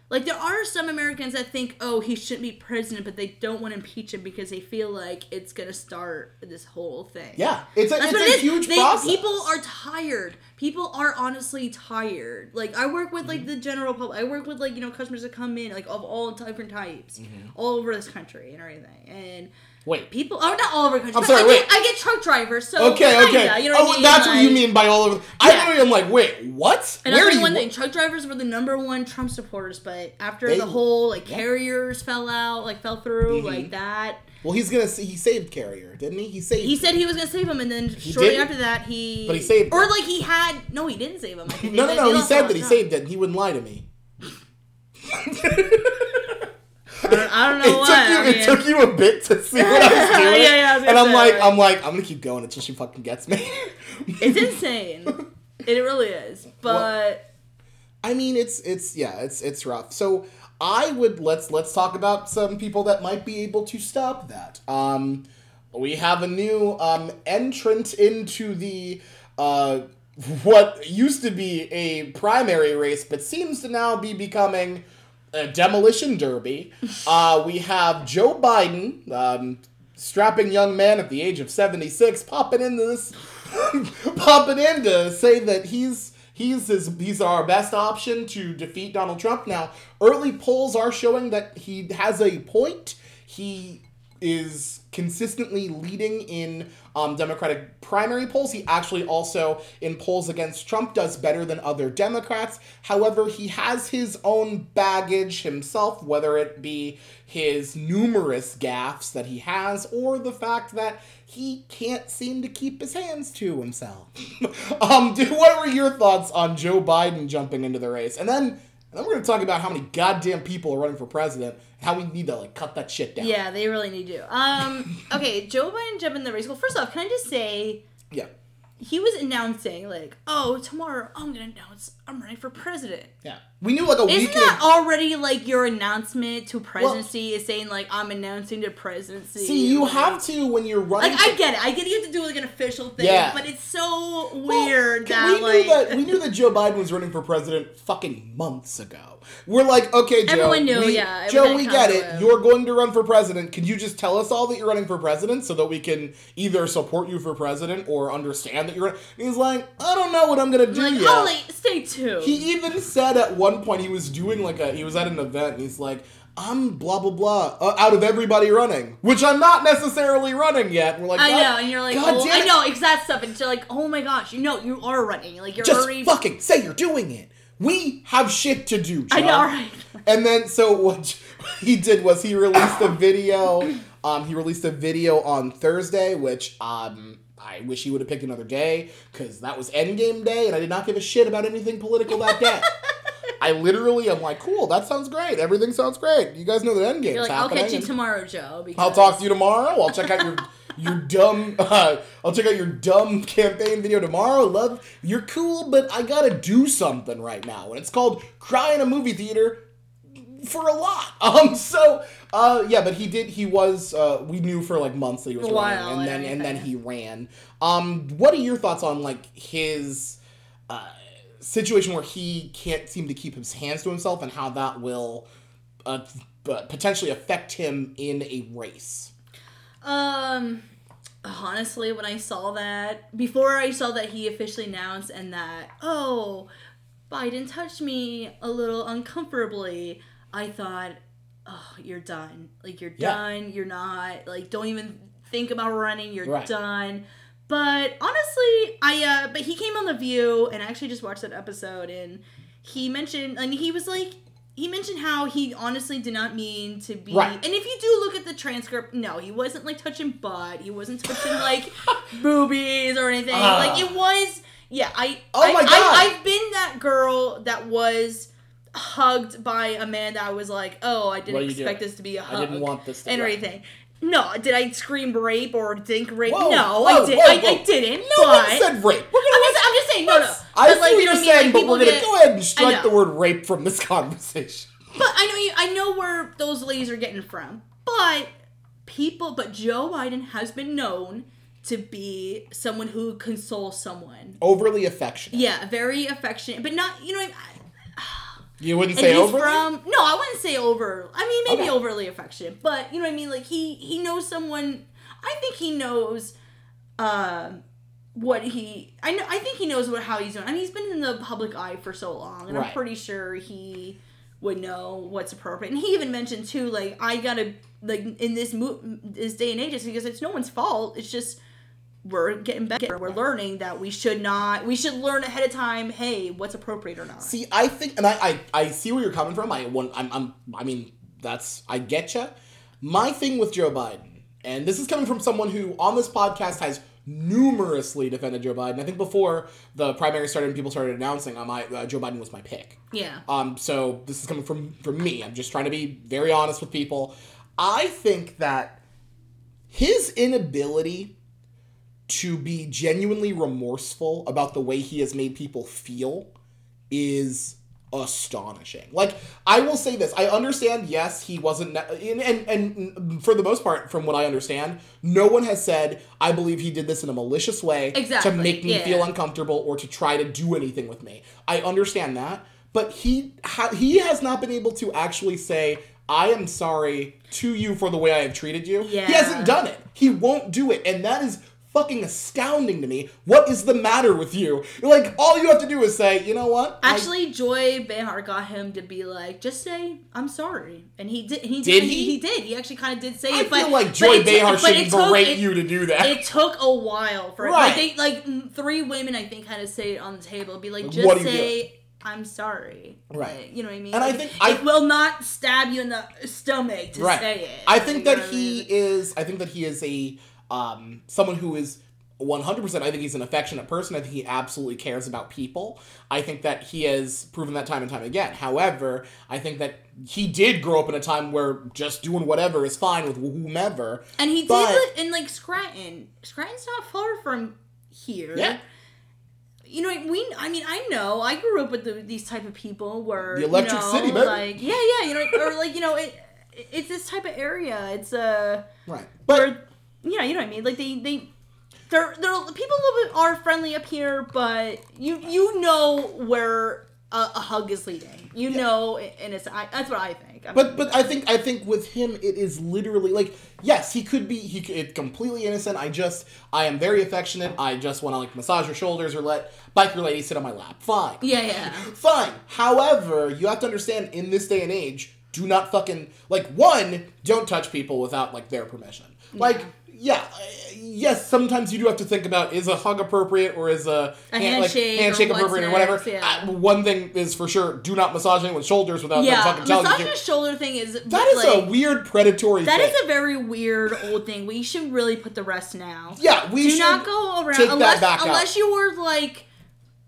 like there are some Americans that think, oh, he shouldn't be president, but they don't want to impeach him because they feel like it's gonna start this whole thing. yeah, it's a, That's it's a it huge They- process. People are tired. People are honestly tired. Like I work with Mm-hmm. like the general public. I work with like you know customers that come in like of all different types, Mm-hmm. all over this country and everything. And Wait, people, oh, not all over the country. I'm sorry, I wait. Get, I get truck drivers, so Okay, kinda, okay. You know oh, I mean? that's what you mean by all over. I Yeah. literally am like, wait, what? And Where you you? one thing: truck drivers were the number one Trump supporters, but after They- the whole like yeah. carriers fell out, like fell through, Mhm. like that, Well, he's gonna. He saved Carrier, didn't he? He saved. he said he was gonna save him, and then shortly didn't? after that, he But he saved or like he had no, he didn't save him. No, no, no. He said that he saved it. and He wouldn't lie to me. I don't, I don't know it what. took I you. mean, it took you a bit to see what I was doing. Yeah, yeah, I was and I'm say, like, I'm like, I'm gonna keep going until she fucking gets me. it's insane. it really is, but I mean, it's it's yeah, it's it's rough. So I would let's let's talk about some people that might be able to stop that. Um, we have a new um entrant into the uh what used to be a primary race, but seems to now be becoming a demolition derby. Uh, we have Joe Biden, um, strapping young man at the age of 76, popping into this, popping in to say that he's he's his, he's our best option to defeat Donald Trump. Now, early polls are showing that he has a point. He is consistently leading in um, Democratic primary polls. He actually also, in polls against Trump, does better than other Democrats. However, he has his own baggage himself, whether it be his numerous gaffes that he has or the fact that he can't seem to keep his hands to himself. um, dude, what were your thoughts on Joe Biden jumping into the race? And then and then we're going to talk about how many goddamn people are running for president and how we need to like cut that shit down. Yeah, they really need to. Um, okay, Joe Biden jumping the race. Well, first off, can I just say Yeah. he was announcing like, "Oh, tomorrow I'm gonna announce I'm running for president." Yeah. We knew like a Isn't week in that already like your announcement to presidency? is saying like I'm announcing to presidency. See, you like- have to when you're running. Like I get it. I get you have to do like an official thing. Yeah. But it's so Well, weird we that knew like that we knew that Joe Biden was running for president fucking months ago. We're like, okay, Joe. Everyone knew, we- yeah, Joe, we get it. kinda- You're going to run for president. Can you just tell us all that you're running for president so that we can either support you for president or understand that you're? And he's like, I don't know what I'm gonna do like yet. like stay tuned. He even said at one point he was doing like a he was at an event and he's like I'm blah blah blah uh, out of everybody running, which I'm not necessarily running yet. We're like, I know, and you're like, God oh, I know exact stuff, and you're like, oh my gosh, you know, you are running, like you're Just already. fucking say you're doing it. We have shit to do. I know, right? And then so what he did was he released a video. Um, he released a video on Thursday, which um. I wish he would have picked another day because that was Endgame day, and I did not give a shit about anything political that day. I literally am like, cool, that sounds great. Everything sounds great. You guys know that Endgame. You're like, I'll catch you tomorrow, Joe. Because I'll talk to you tomorrow. I'll check out your your dumb. Uh, I'll check out your dumb campaign video tomorrow. Love, you're cool, but I gotta do something right now, and it's called cry in a movie theater for a lot. Um, so uh, yeah, but he did. He was. Uh, we knew for like months that he was running, and then and then he ran. Um, what are your thoughts on like his? Uh, situation where he can't seem to keep his hands to himself and how that will uh, potentially affect him in a race. Um, honestly, when I saw that, before I saw that he officially announced and that, oh, Biden touched me a little uncomfortably, I thought, oh, you're done. Like, you're Yeah. done. You're not, like, don't even think about running. You're Right. done. But honestly, I, uh, but he came on The View and I actually just watched that episode and he mentioned, and he was like, he mentioned how he honestly did not mean to be. Right. And if you do look at the transcript, no, he wasn't like touching butt. He wasn't touching like boobies or anything. Ah. like it was. Yeah, I. Oh I, my God. I, I've been that girl that was hugged by a man that I was like, oh, I didn't expect doing? this to be a hug. I didn't want this to and right. everything. No, did I scream rape or think rape? Whoa, no, whoa, I did. Whoa, I, I, didn't. No but one said rape. We're I'm just, I'm just saying. No, no. I see like, what you you're know I saying, Like, but we're gonna get- go ahead and strike the word rape from this conversation. But I know you. I know where those ladies are getting from. But people, but Joe Biden has been known to be someone who consoles someone. Overly affectionate. Yeah, very affectionate, but not. You know, I, You wouldn't and say overly. from. No, I wouldn't say over. I mean, maybe Okay. overly affectionate, but you know what I mean. Like he he knows someone. I think he knows. Um. what he I know I think he knows what how he's doing. I mean he's been in the public eye for so long and I'm pretty sure he would know what's appropriate. And he even mentioned too like I got to like in this mo- this day and age it's because it's no one's fault. It's just we're getting better. We're learning that we should not we should learn ahead of time, hey, what's appropriate or not. See, I think, and I, I, I see where you're coming from. I, want, I'm, I'm, I mean, that's, I get you. My thing with Joe Biden, and this is coming from someone who on this podcast has numerously defended Joe Biden. I think before the primary started and people started announcing, uh, my uh, Joe Biden was my pick. yeah. Um, so this is coming from from me. I'm just trying to be very honest with people. I think that his inability to be genuinely remorseful about the way he has made people feel is astonishing. Like I will say this, I understand. Yes, he wasn't, and, and and for the most part, from what I understand, no one has said I believe he did this in a malicious way Exactly, to make me yeah. feel uncomfortable or to try to do anything with me. I understand that, but he ha- he has not been able to actually say. I am sorry to you for the way I have treated you. Yeah. He hasn't done it. He won't do it. And that is fucking astounding to me. What is the matter with you? Like, all you have to do is say, you know what? I- Actually, Joy Behar got him to be like, just say I'm sorry, and he did. He Did did. he? He, did. He actually kind of did say I it. But feel like Joy it Behar but should it took- berate it- you to do that. It took a while for it. Like they like three women, I think, had to say it on the table. Be like, just say I'm sorry. Right. You know what I mean? And I Like, think it I- will not stab you in the stomach to right. say it. I think You know that what I he mean? is. I think that he is a um someone who is. 100% I think he's an affectionate person. I think he absolutely cares about people. I think that he has proven that time and time again. However, I think that he did grow up in a time where just doing whatever is fine with whomever. And he But- did it in like Scranton. Scranton's not far from here. Yeah. You know, we. I mean, I know. I grew up with the, these type of people where The Electric you know, City, baby. like yeah, yeah, you know, or like you know, it, it's this type of area. It's uh, Right. But where, yeah, you know what I mean. Like they they. They're, they're people a little bit are friendly up here, but you you know where a, a hug is leading. You know, and it's I, that's what I think. I But but I think I think with him it is literally like yes he could be he could, completely innocent. I just I am very affectionate. I just want to like massage your shoulders or let biker lady sit on my lap. Fine. yeah, yeah. Fine. However, you have to understand in this day and age, do not fucking like one don't touch people without like their permission. Like yeah, yes. Sometimes you do have to think about is a hug appropriate or is a, A hand- like, handshake or appropriate or whatever. yeah. Uh, one thing is for sure: do not massage anyone's shoulders without them fucking telling you. massaging shoulder thing is That is like, a weird predatory That thing. is a very weird old thing. We should really put the rest now. yeah, we Do should not go around that unless out. unless you were like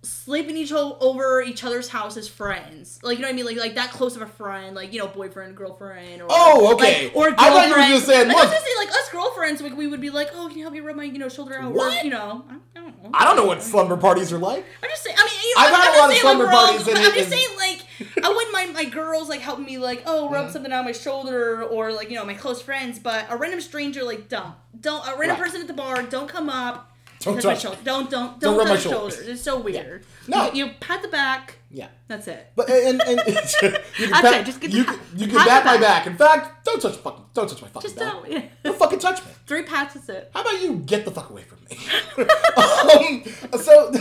sleeping each o- over each other's house as friends. Like you know what I mean? Like like that close of a friend, like you know, boyfriend, girlfriend, or Oh, okay. like, or I thought you were just saying, like, I was saying, like us girlfriends, like we would be like, oh, can you help me rub my you know shoulder out? Or, What? you know, I don't know. I don't know what slumber parties are like. I'm just saying. I mean, you know, I've had a lot of slumber like, we're all- parties I'm just is- saying, like, I wouldn't mind my girls like helping me, like, oh, rub Mm-hmm. something on my shoulder, or like, you know, my close friends. But a random stranger, like, don't, don't, a random Right. person at the bar, don't come up. Don't touch my touch- shoulder. Don't, don't, don't don't, rub my shoulders. shoulders. It's so weird. No. you, you pat the back. Yeah. That's it. But and, and, you can pat, it, just get you, pat- you can pat the my back. back. In fact, don't touch fucking don't touch my fucking Just back. don't. Yeah. Don't fucking touch me. Three pats. That's it. How about you get the fuck away from me? um, so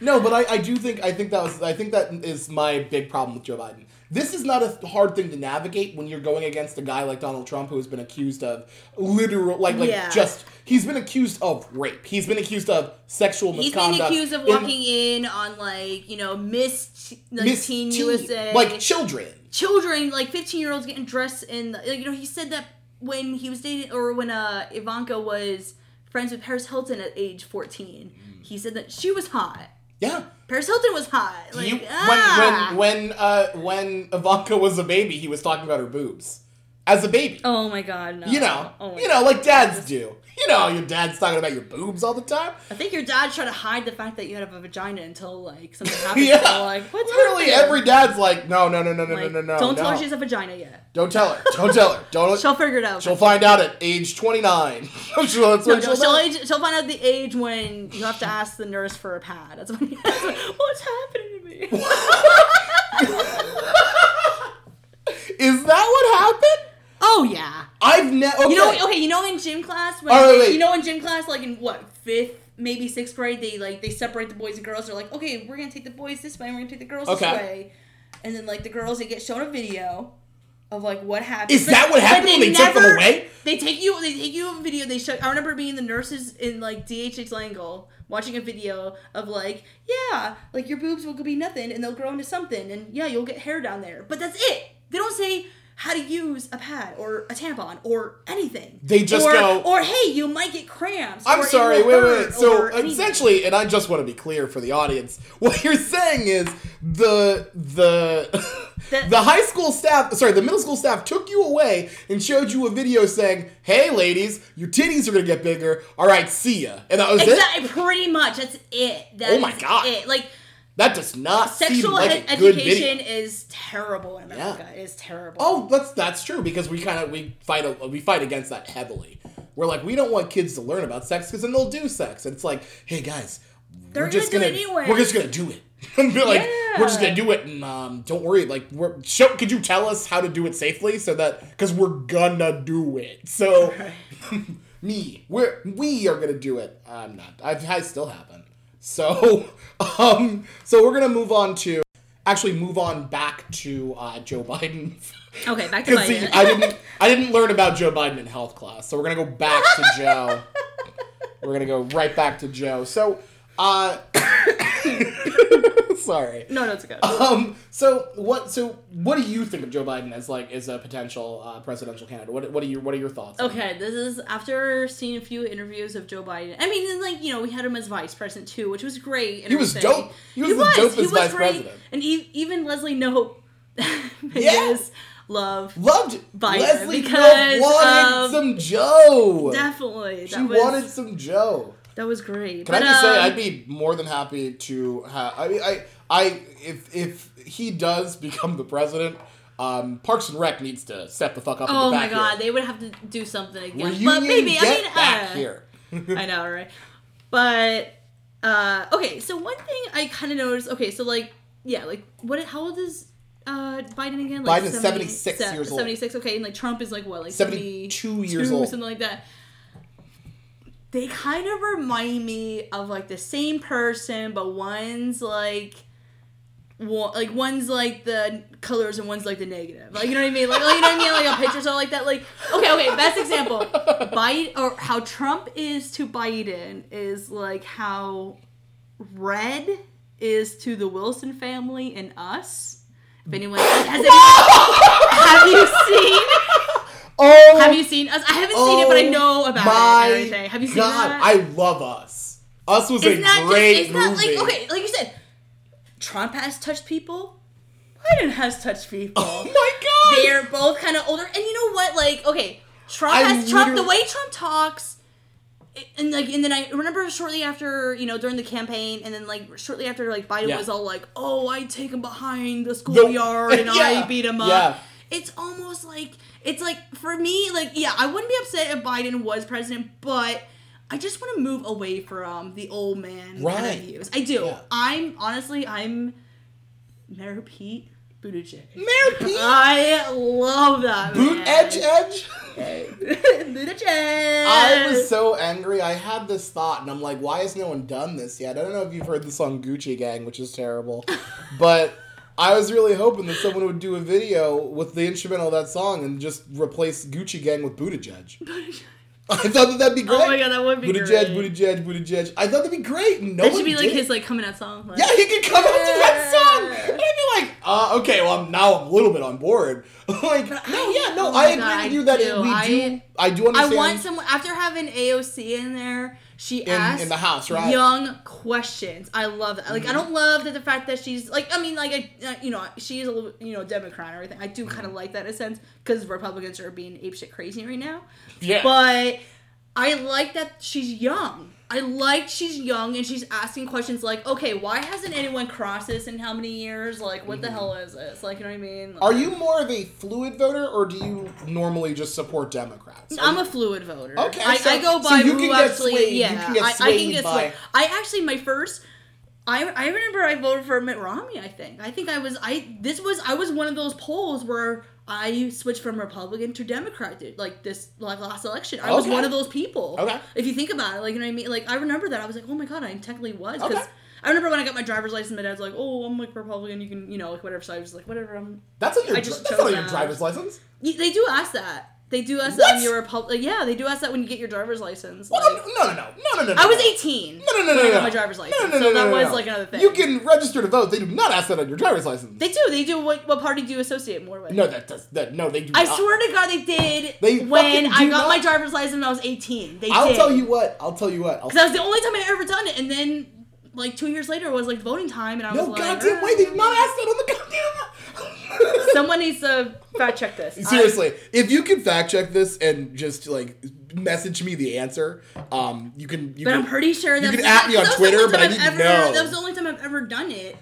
no, but I, I do think I think that was I think that is my big problem with Joe Biden. This is not a hard thing to navigate when you're going against a guy like Donald Trump who has been accused of literal like like Yeah. just he's been accused of rape. He's been accused of sexual He's misconduct. He's been accused of walking in on like you know Miss like Miss Teen Teen- USA like children. children, like 15 year olds getting dressed in, the, like, you know, he said that when he was dating, or when uh, Ivanka was friends with Paris Hilton at age 14, he said that she was hot. Yeah. Paris Hilton was hot. Like, You, ah. when when when uh when Ivanka was a baby, he was talking about her boobs as a baby. Oh my god, no. you know, Oh my you know, like dads do. You know, your dad's talking about your boobs all the time. I think your dad's trying to hide the fact that you have a vagina until, like, something happens. yeah. Like, what's literally every dad's like, no, no, no, no, no, Like, no, no, no. Don't tell no. her she has a vagina yet. Don't tell her. Don't tell her. Don't. She'll figure it out. She'll find out at age twenty nine. that's No, what no, she'll she'll, age, she'll find out the age when you have to ask the nurse for a pad. That's when you ask, what's happening to me? Is that what happened? Oh yeah. I've never. Okay. You know, okay, you know, in gym class, when Oh, wait, you know, in gym class, like in what fifth, maybe sixth grade, they like they separate the boys and girls. They're like, okay, we're gonna take the boys this way, and we're gonna take the girls Okay. this way, and then like the girls, they get shown a video of like what happened. Is that what happened when they took them away? They take you, they take you a video. They show. I remember being the nurses in like DHH Langle watching a video of like, yeah, like your boobs will be nothing, and they'll grow into something, and yeah, you'll get hair down there, but that's it. They don't say how to use a pad or a tampon or anything. They just or, go- or hey, you might get cramps. I'm or sorry, wait, wait. So anything. essentially, and I just want to be clear for the audience, what you're saying is the the The- the high school staff, sorry, the middle school staff took you away and showed you a video saying, "Hey, ladies, your titties are gonna get bigger. All right, see ya." And that was it. Pretty much. That's it. That Oh my God. It. Like, That does not seem Sexual like ed- education is terrible in America. It is terrible. Oh, that's that's true because we kind of we fight a, we fight against that heavily. We're like we don't want kids to learn about sex because then they'll do sex. And it's like, hey guys, They're we're just gonna gonna, do it anyway. we're just gonna do it. And be like, we're just gonna do it, and um, don't worry. Like, we're show. Could you tell us how to do it safely so that because we're gonna do it. So me, we're we are gonna do it. I'm not. I've, I still haven't. So, um, so we're gonna move on to actually move on back to uh, Joe Biden. Okay, back to Because see, Biden. I didn't I didn't learn about Joe Biden in health class, so we're gonna go back to Joe. we're gonna go right back to Joe. So, uh, sorry. no, no, it's okay. Um. So what? So what do you think of Joe Biden as like as a potential uh, presidential candidate? What What are your What are your thoughts? Okay, this is after seeing a few interviews of Joe Biden. I mean, like you know, we had him as vice president too, which was great. and He was dope. He was the dopest vice president. and e- even Leslie Knope, Yeah. his love, Loved Biden Leslie because wanted of- some Joe. definitely. she was wanted some Joe. That was great. Can but, I just say um, I'd be more than happy to have. I mean, I, I, if if he does become the president, um, Parks and Rec needs to step the fuck up. Oh my god, here. they would have to do something again. Reunion, but maybe get I mean, back uh, here. I know, right? But uh okay, so one thing I kind of noticed. Okay, so like yeah, like what? How old is uh Biden again? Like Biden is 76 years old. Seventy six. Okay, and like Trump is like what? Like 72 72 years old. something like that. They kind of remind me of like the same person, but one's like. One, like one's like the colors and one's like the negative. Like you know what I mean? Like, like you know what I mean? Like a picture something like that. Like okay, okay. Best example, Biden or how Trump is to Biden is like how red is to the Wilson family and us. If anyone has any, have you seen? Oh, Have you seen us? I haven't seen it, but I oh know about my it everything. Have you seen God, that? I love Us. Us was it's a great just, it's not movie. like okay, like you said, Trump has touched people. Biden has touched people. Oh my God. They're both kind of older, and you know what? Like, okay, Trump I has Trump. The way Trump talks, and like, and then I remember shortly after, you know, during the campaign, and then like shortly after, like Biden Yeah. was all like, "Oh, I take him behind the schoolyard and Yeah. I beat him up." Yeah. It's almost like it's like for me, like yeah, I wouldn't be upset if Biden was president, but. I just want to move away from the old man kind of views. I do. Yeah. I'm honestly, I'm Mayor Pete Buttigieg. Mayor Pete. I love that Boot man. edge edge. Buttigieg. I was so angry. I had this thought, and I'm like, why has no one done this yet? I don't know if you've heard the song Gucci Gang, which is terrible, but I was really hoping that someone would do a video with the instrumental of that song and just replace Gucci Gang with Buttigieg. I thought that that'd be great. Oh my god, that would be Buttigieg, great. Buttigieg, Buttigieg. I thought that'd be great. No That one should be like did. his like coming out song. Like, Yeah, he could come out to that song. And I'd be like, uh, okay, well, I'm, now I'm a little bit on board. like, no, I- yeah, no, oh I agree God, with I you that do. we I- do. I do understand. I want someone after having AOC in there. She in, asked in the house, right? Mm-hmm. young questions. I love that. Like I don't love that the fact that she's like I mean like I uh, you know she's a little you know Democrat and everything. I do kind of Mm-hmm. like that in a sense because Republicans are being apeshit crazy right now. yeah. But I like that she's young. I like she's young and she's asking questions like, okay, why hasn't anyone crossed this in how many years? Like, what the hell is this? Like, you know what I mean? Mm-hmm. Are you more of a fluid voter, or do you normally just support Democrats? I'm a fluid voter. Okay, I, so- I go so by you who can get actually. swayed- you Yeah, can get I, I can get by- swayed. I actually my first. I, I remember I voted for Mitt Romney. I think I think I was I this was I was one of those polls where I switched from Republican to Democrat dude, like this like last election. I was one of those people. Okay. If you think about it, like you know what I mean. Like I remember that I was like, oh my god, I technically was because Okay. I remember when I got my driver's license. My dad's like, oh, I'm like Republican. You can you know like whatever. So I was like, whatever. I'm. That's on your. I just that's on your driver's license. They do ask that. They do ask What? that when you're Republic. Yeah, they do ask that when you get your driver's license. Well, Like- no, no, no, no, no, no, no. I was 18. No, no, no, when no, I no. got my driver's license. No, no, no, so no, that no, was no. like another thing. You can register to vote. They do not ask that on your driver's license. They do. They do. What what party do you associate more with? no, that does that. No, they do. I not. swear to God, they did. They when I got my driver's license when I was 18. They I'll did. tell you what. I'll tell you what. Because that was the only time I ever done it, and then like two years later was like voting time, and I was like, No goddamn way! They did not ask that on the goddamn. Someone needs to fact check this. I- Seriously, if you can fact check this and just like message me the answer, um, you can. You but can, I'm pretty sure that you can at me on that was the Twitter, but I time need ever, know. That was the only time I've ever done it.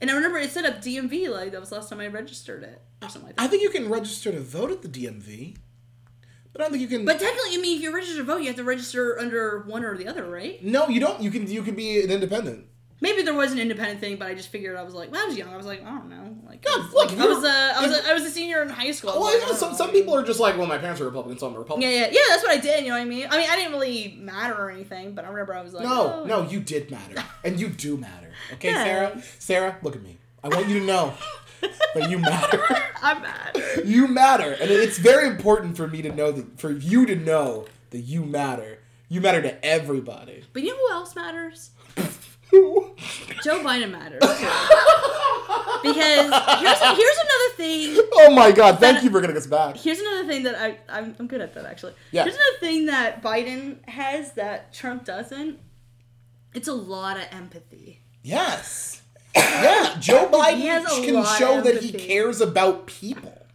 And I remember it set up DMV, like that was the last time I registered it or something like that. I think you can register to vote at the DMV, but I don't think you can. But technically, I mean, if you register to vote, you have to register under one or the other, right? no, you don't. You can. You can be an independent. Maybe there was an independent thing, but I just figured I was like, when I was young, I was like, I don't know, like, God, look, like, I was a, I was, a, I was a senior in high school. Well, like, you know, some some people are just like, well, my parents are Republicans, so I'm a Republican. Yeah, yeah, yeah. That's what I did. You know what I mean? I mean, I didn't really matter or anything, but I remember I was like, No, oh. no, you did matter, and you do matter. Okay, Yeah. Sarah. Sarah, look at me. I want you to know that you matter. I'm mad. you matter, and it's very important for me to know that for you to know that you matter. You matter to everybody. But you know who else matters? Joe Biden matters. because here's here's another thing. oh my God! Thank you for getting us back. Here's another thing that I I'm, I'm good at that actually. Yeah. Here's another thing that Biden has that Trump doesn't. It's a lot of empathy. Yes. Yeah, Joe Biden He can show that he cares about people,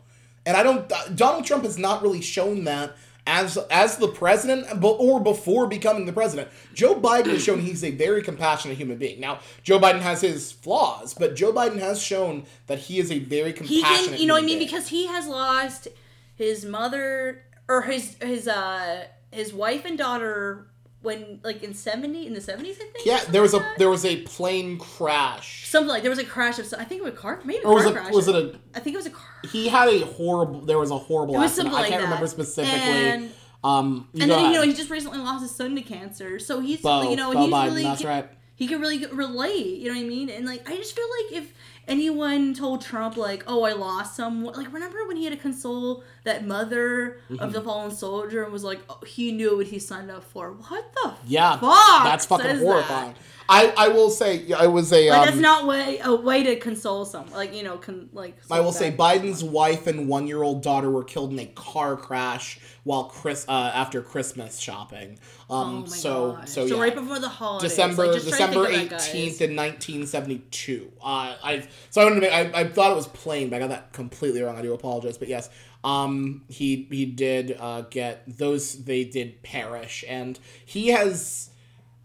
and I don't. uh, Donald Trump has not really shown that as as the president, or before becoming the president. Joe Biden has shown he's a very compassionate human being. Now, Joe Biden has his flaws, but Joe Biden has shown that he is a very He compassionate. can, you know what I mean, being. because he has lost his mother or his his uh his wife and daughter when like in seventy in the seventies I think. yeah, there was a like that? there was a plane crash, something like there was a crash of I think it was a car maybe a or was car it crash. was it a? I think it was a car. He had a horrible. There was a horrible was accident. something I can't that. remember specifically. And, um, and then you know he just recently lost his son to cancer, so he's Bo, you know Bo he's Biden, really that's right. he can really relate. You know what I mean? And like I just feel like if anyone told Trump like, "Oh, I lost someone," like remember when he had to console that mother Mm-hmm. of the fallen soldier and was like, oh, he knew what he signed up for. What the Yeah, fuck? that's fucking horrifying. that? I, I will say I was a Like um, that's not way a way to console someone. Like you know, con, like I will say. Biden's wife and one year old daughter were killed in a car crash while Chris uh, after Christmas shopping. Um, Oh my so God. so yeah. right before the holidays. December like, just try to December think of that, guys. eighteenth in nineteen seventy two. Uh, I so I, wanted to make, I I thought it was plane, but I got that completely wrong. I do apologize, but yes, um, he he did uh, get those. They did perish, and he has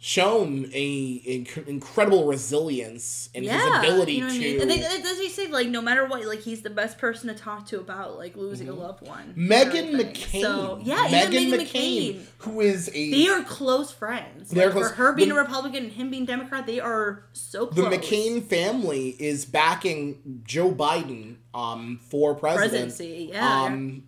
shown a, inc- incredible resilience in his ability you know what I to. mean? And they, does he say like no matter what, like he's the best person to talk to about like losing a loved one. Meghan. McCain. So yeah, Meghan McCain, McCain. who is a They are close friends. They're Like, close- For her being the- a Republican and him being Democrat, they are so the. McCain family is backing Joe Biden um for president presidency, yeah, um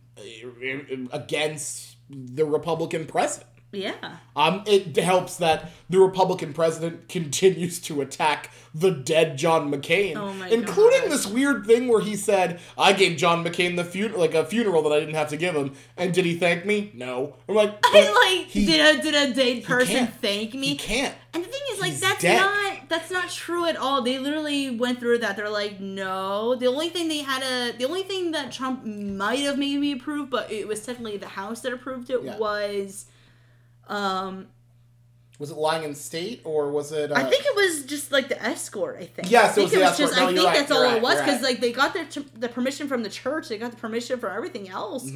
against the Republican president. Yeah. Um, it helps that the Republican president continues to attack the dead John McCain, Oh my including God. this weird thing where he said, "I gave John McCain the fun- like a funeral that I didn't have to give him." And did he thank me? No. I'm like, but like he, did a did a dead person thank me? he can't. And the thing is, like, He's that's dead. not that's not true at all. They literally went through that. They're like, no. The only thing they had a the only thing that Trump might have maybe approved, but it was technically the House that approved it Yeah. was, um, Was it lying in state or was it? Uh, I think it was just like the escort. I think. Yes, I it was think it was just. No, I think right, that's all it was because right. like they got their the permission from the church. They got the permission for everything else.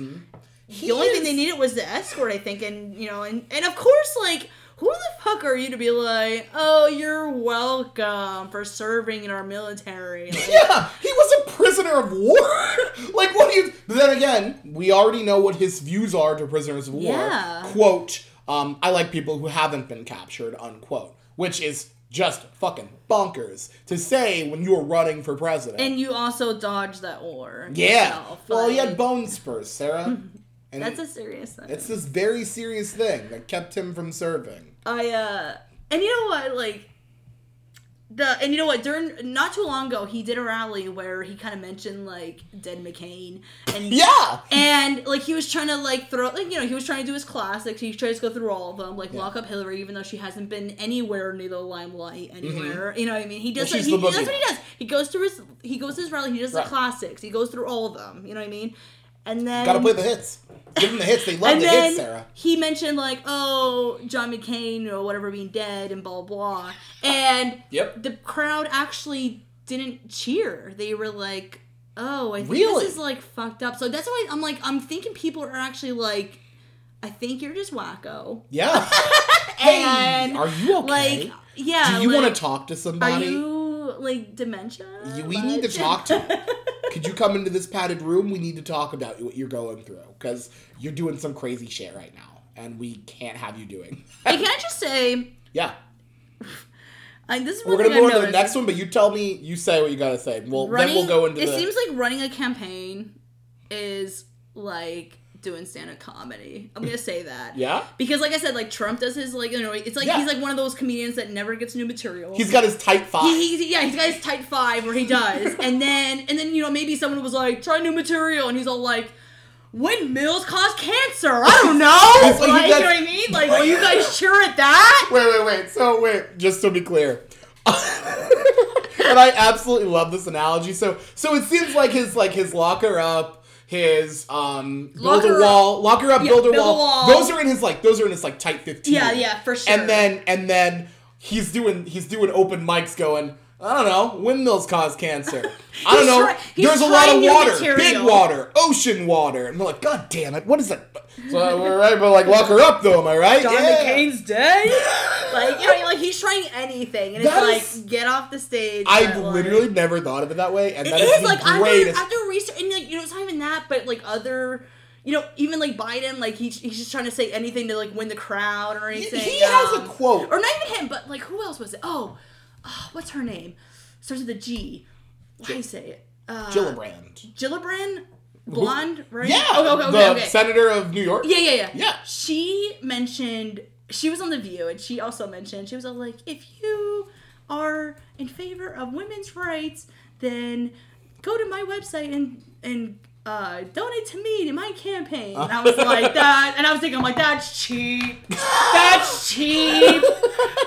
He the only thing they needed was the escort, I think, and you know, and and of course, like, who the fuck are you to be like, oh, you're welcome for serving in our military? Like, Yeah, he was a prisoner of war. like, what do you? But then again, we already know what his views are to prisoners of war. Yeah. Quote: um, "I like people who haven't been captured." Unquote. Which is just fucking bonkers to say when you're running for president. and you also dodged that war. yeah. yourself, Well, he had bone spurs, Sarah. And That's a serious thing. it's this very serious thing that kept him from serving. I uh, and you know what, like. The, and you know what? During not too long ago, he did a rally where he kind of mentioned like dead McCain, and Yeah. And like he was trying to like throw like you know he was trying to do his classics. He tries to go through all of them, like Yeah. lock up Hillary, even though she hasn't been anywhere near the limelight anywhere. You know what I mean? He does. Mm-hmm. Well, that, he, that's what he does. He goes through his he goes to his rally. He does Right. the classics. He goes through all of them. You know what I mean? And then Gotta play the hits. Give them the hits. They love the then hits, Sarah. he mentioned like oh John McCain or whatever being dead and blah blah, and Yep. the crowd actually didn't cheer. They were like, Oh, I think Really? this is like fucked up. So that's why I'm like, I'm thinking people are actually like, I think you're just wacko. Yeah. hey, And, are you okay? Like, yeah. Do you like, want to talk to Are somebody? you like dementia? You- we need to talk to Could you come into this padded room? We need to talk about what you're going through because you're doing some crazy shit right now, and we can't have you doing. Hey, can I just say, yeah, I, this is we're gonna thing go I've the next one, but you tell me, you say what you gotta say. Well, then we'll go into it the. seems like running a campaign is like doing stand-up comedy. I'm gonna say that. yeah, Because like I said, like Trump does his like you know it's like Yeah. he's like one of those comedians that never gets new material. he's got his tight five. he, he's, yeah, he's got his tight five where he does, and then and then you know maybe someone was like try new material, and he's all like. Windmills cause cancer. I don't know. Like like, you know what I mean? Like, will you guys cheer at that? Wait, wait, wait. So wait, just to be clear. and I absolutely love this analogy. So so it seems like his like his locker up, his um build Locker a wall, locker up, Yeah, build a build a wall. wall. Those are in his like those are in his like tight fifteen. Yeah, yeah, for sure. And then and then he's doing he's doing open mics going. I don't know. Windmills cause cancer. I don't know. try- There's a lot of water, material. big water, ocean water, and we're like, God damn it! What is that? So we're right, but like lock her up though. Am I right? John Yeah. McCain's dead. like you know, like he's trying anything, and That it's is- like get off the stage. I've but, like- literally never thought of it that way, and It that is is the like after, greatest. after research, and like you know, it's not even that, but like other, you know, even like Biden, like he, he's just trying to say anything to like win the crowd or anything. he anything. has a um, quote. or not even him, but like who else was it? Oh, oh what's her name? Starts with a G. Do you say it? Uh, Gillibrand. Gillibrand, blonde, right? Yeah, Okay, okay, okay, the okay. senator of New York. Yeah, yeah, yeah. Yeah. She mentioned she was on the View, and she also mentioned she was all like, if you are in favor of women's rights, then go to my website and and uh, donate to me to my campaign. And I was like that, and I was thinking, I'm like, that's cheap. That's cheap.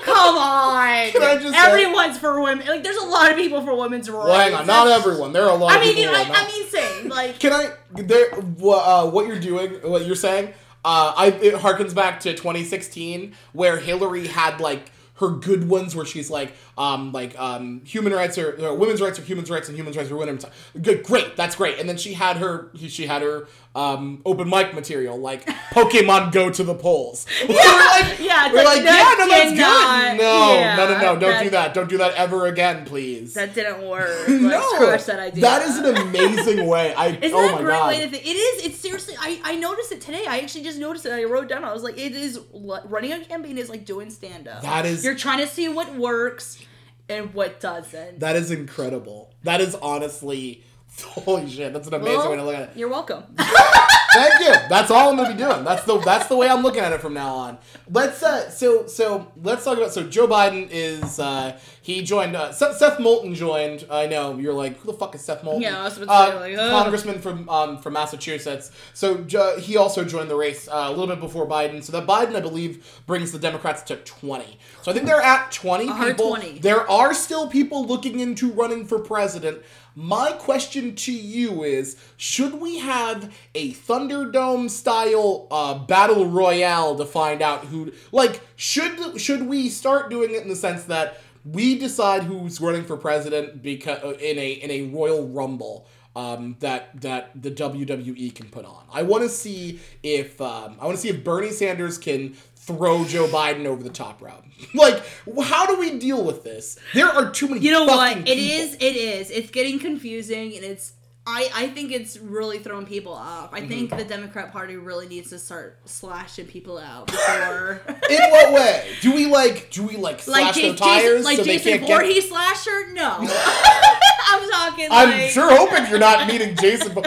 Come on. Can I just say- Everyone's for women. Like, there's a lot of people for women's rights. Well, hang on, not everyone. There are a lot I of mean, people. you know, I. I mean, saying like. Can I? There, uh, what you're doing, what you're saying, uh, I it harkens back to 2016 where Hillary had like her good ones where she's like, um, like um, human rights are or women's rights are human rights and human rights are women's. Good, great, that's great. And then she had her, she had her um, open mic material like Pokemon Go to the polls. Yeah, we're like, yeah, we're like, like, yeah, no, that's not- good. No, yeah, no, no, no, don't do that. Don't do that ever again, please. That didn't work. no, Like, that idea. that is an amazing way. I Isn't oh that my a great god. way to think? It is. It's seriously. I, I noticed it today. I actually just noticed it. I wrote down. I was like, it is running a campaign is like doing stand up. That is- You're trying to see what works and what doesn't. That is incredible. That is honestly, holy shit. That's an amazing Well, way to look at it. You're welcome. Thank you. That's all I'm gonna be doing. That's the that's the way I'm looking at it from now on. Let's uh so so let's talk about so Joe Biden is uh he joined uh, Seth, Seth Moulton joined. I know you're like who the fuck is Seth Moulton? Yeah, I was about uh, like, ugh. congressman from um from Massachusetts. So jo- he also joined the race uh, a little bit before Biden. So that Biden I believe brings the Democrats to 20. So I think they're at 20 people. 20. There are still people looking into running for president. My question to you is should we have a Thunderdome style uh, battle royale to find out who like should should we start doing it in the sense that we decide who's running for president because in a in a royal rumble um, that that the WWE can put on. I want to see if um, I want to see if Bernie Sanders can throw Joe Biden over the top route. like, how do we deal with this? There are too many. You know what? It people. is. It is. It's getting confusing, and it's. I, I think it's really throwing people off. I think Mm-hmm. the Democrat Party really needs to start slashing people out before. In what way? Do we like? Do we like slash like their Jason, tires like so they Jason can't get? Voorhees slasher? No, I'm talking. I'm like, sure hoping you're not meeting Jason. Bo-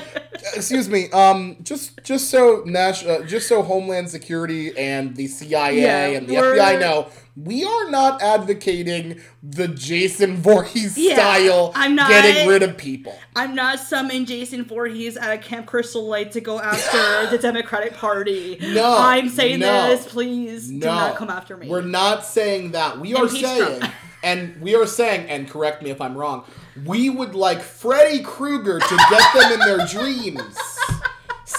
Excuse me. Um, just just so Nash, uh, just so Homeland Security and the CIA Yeah, and the we're- FBI know, we are not advocating the Jason Voorhees Yeah, style I'm not- getting rid of people. I'm not summoning Jason Voorhees at a Camp Crystal Lake to go after the Democratic Party. No, I'm saying no, this. Please do not come after me. We're not saying that. We are Impeach saying, and we are saying, and correct me if I'm wrong, we would like Freddy Krueger to get them in their dreams.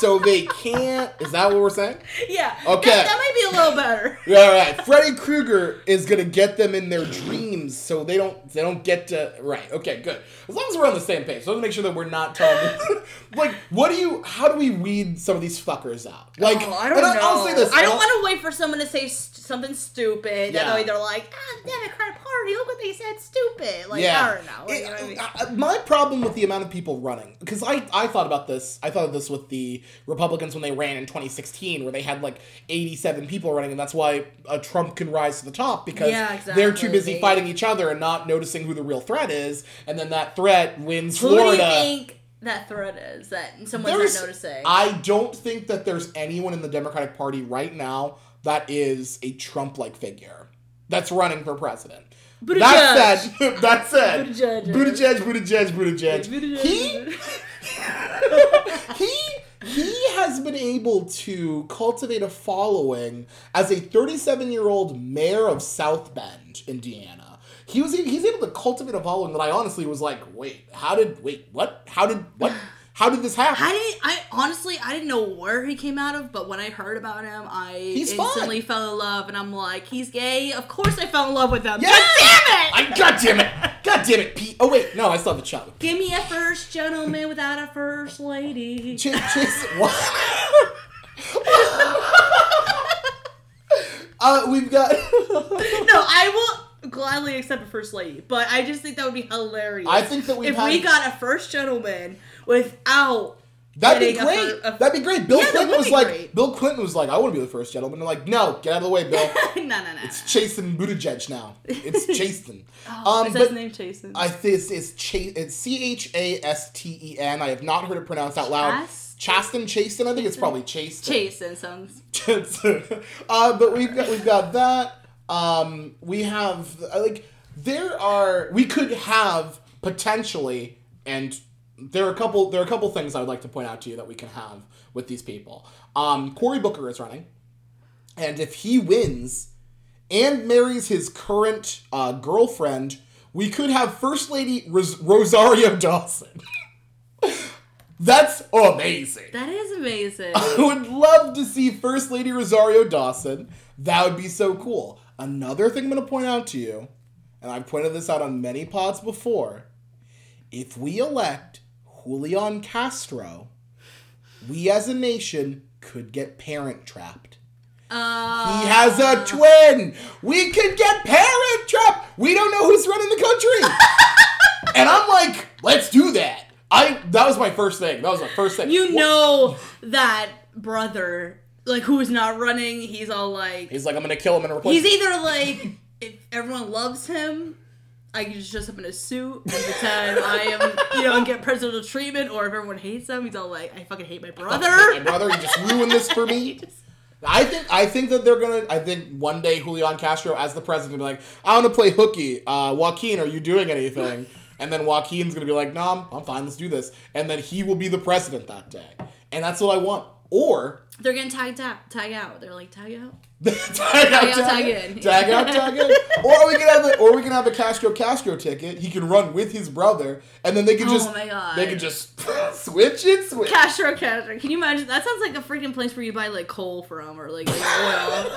So they can't. Is that what we're saying? yeah. Okay. That, that might be a little better. All right. Freddy Krueger is gonna get them in their dreams so they don't they don't get to right. Okay, good. As long as we're on the same page, so let's make sure that we're not talking. like, what do you? How do we weed some of these fuckers out? Like, Oh, I don't and know. I'll say this. I don't want to wait for someone to say st- something stupid. Yeah. That they're like, ah, Democrat Party. Look what they said, stupid. Like, yeah. I don't know. Like, It- you know I mean? uh, my problem with the amount of people running, because I, I thought about this, I thought of this with the Republicans when they ran in 2016, where they had like 87 people running, and that's why a Trump can rise to the top because Yeah, they're too busy fighting each other and not noticing who the real threat is, and then that threat wins Who Florida. do you think that threat is that someone's There's- not noticing? I don't think that there's anyone in the Democratic Party right now that is a Trump-like figure that's running for president. Buttigieg. That said, that said, Buttigieg. Buttigieg, Buttigieg, Buttigieg, Buttigieg. he he he has been able to cultivate a following as a 37 year old mayor of South Bend, Indiana. He was he's able to cultivate a following that I honestly was like, wait, how did wait what? How did what? How did this happen? I didn't. I honestly, I didn't know where he came out of, but when I heard about him, I He's fun. instantly fell in love, and I'm like, he's gay. Of course, I fell in love with him. Yeah! God damn it! I God damn it! God damn it, Pete! Oh wait, no, I still have a child. Give me a first gentleman without a first lady. Ch- Chase, what? uh, we've got. No, I will gladly accept a first lady, but I just think that would be hilarious. I think that we've if had- we got a first gentleman without That'd be getting a great. a- That'd be great. Bill Yeah, Clinton was like, great. Bill Clinton was like, I want to be the first gentleman. They're like, no, get out of the way, Bill. no, no, no. It's Chasten Buttigieg now. It's Chasten. Oh, um, is his name Jason? I think it's, it's, Ch- it's C H A S T E N. I have not heard it pronounced out loud. Chasten, Chasten. I think it's probably Chasten. Jason sounds. uh, but we've got we've got that. Um, we have like there are we could have potentially, and there are a couple there are a couple things I would like to point out to you that we can have with these people. Um, Cory Booker is running, and if he wins and marries his current uh, girlfriend, we could have First Lady Ros- Rosario Dawson. That's amazing. That is amazing. I would love to see First Lady Rosario Dawson. That would be so cool. Another thing I'm going to point out to you, and I've pointed this out on many pods before, if we elect Julian Castro, we as a nation could get parent trapped. Uh, He has a twin. We could get parent trapped. We don't know who's running the country. and I'm like, let's do that. I that was my first thing. That was my first thing. you know that brother, like who is not running. He's all like, He's like, I'm gonna kill him and replace. he's him. either like, if everyone loves him, I can just dress up in a suit and pretend I am, you know, and get presidential treatment. Or if everyone hates him, he's all like, I fucking hate my brother. my brother, you just ruined this for me. I think I think that they're gonna. I think one day Julian Castro, as the president, will be like, I want to play hooky. Uh, Joaquin, are you doing anything? And then Joaquin's gonna be like, No, I'm, I'm fine. Let's do this. And then he will be the president that day. And that's what I want. Or They're getting tagged out. Tag out. They're like tag out. tag out, tag, in. tag out, tag in. Or we can have a, or we can have a Castro Castro ticket. He can run with his brother, and then they can Oh just my God. they can just switch it, switch. Castro, Castro. Can you imagine? That sounds like a freaking place where you buy like coal from or like, like oil.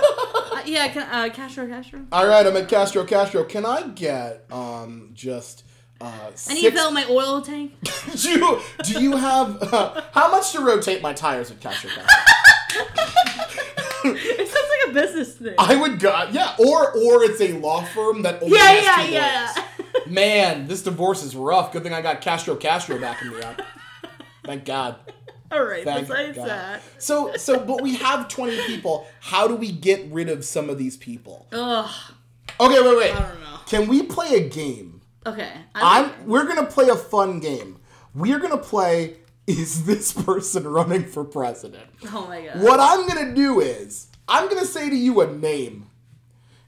uh, yeah, can, uh, Castro, Castro. All right, I'm at Castro Castro. Can I get um just uh I need to fill my oil tank. do you do you have uh, how much to rotate my tires at Castro Castro? it sounds like a business thing. I would go yeah, or or it's a law firm that only yeah, yeah, yeah. lawyers. Man, this divorce is rough. Good thing I got Castro Castro backing me up. Thank God. All right. Thank besides God. that, So so but we have 20 people. How do we get rid of some of these people? ugh, Okay, wait, wait. I don't know. Can we play a game? Okay, I'm we're gonna play a fun game. We're gonna play is this person running for president? Oh my god. What I'm gonna do is I'm gonna say to you a name,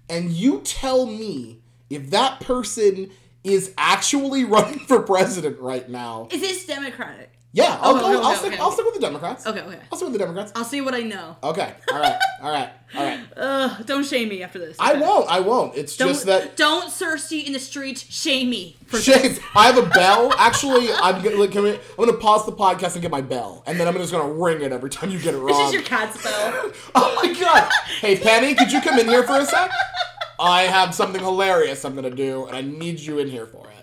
and you tell me if that person is actually running for president right now. Is this Democratic? Yeah, oh, I'll Okay, go. okay, I'll okay, stick. okay. I'll stick with the Democrats. Okay, okay. I'll stick with the Democrats. I'll see what I know. Okay. All right. All right. All right. Ugh, don't shame me after this. I won't. I won't. It's Don't, just that don't Cersei in the streets shame me for Shame. this. I have a bell. Actually, I'm gonna like, we, I'm gonna pause the podcast and get my bell, and then I'm just gonna ring it every time you get it It's wrong. just your cat spell. oh my god! Hey Penny, could you come in here for a sec? I have something hilarious I'm gonna do, and I need you in here for it.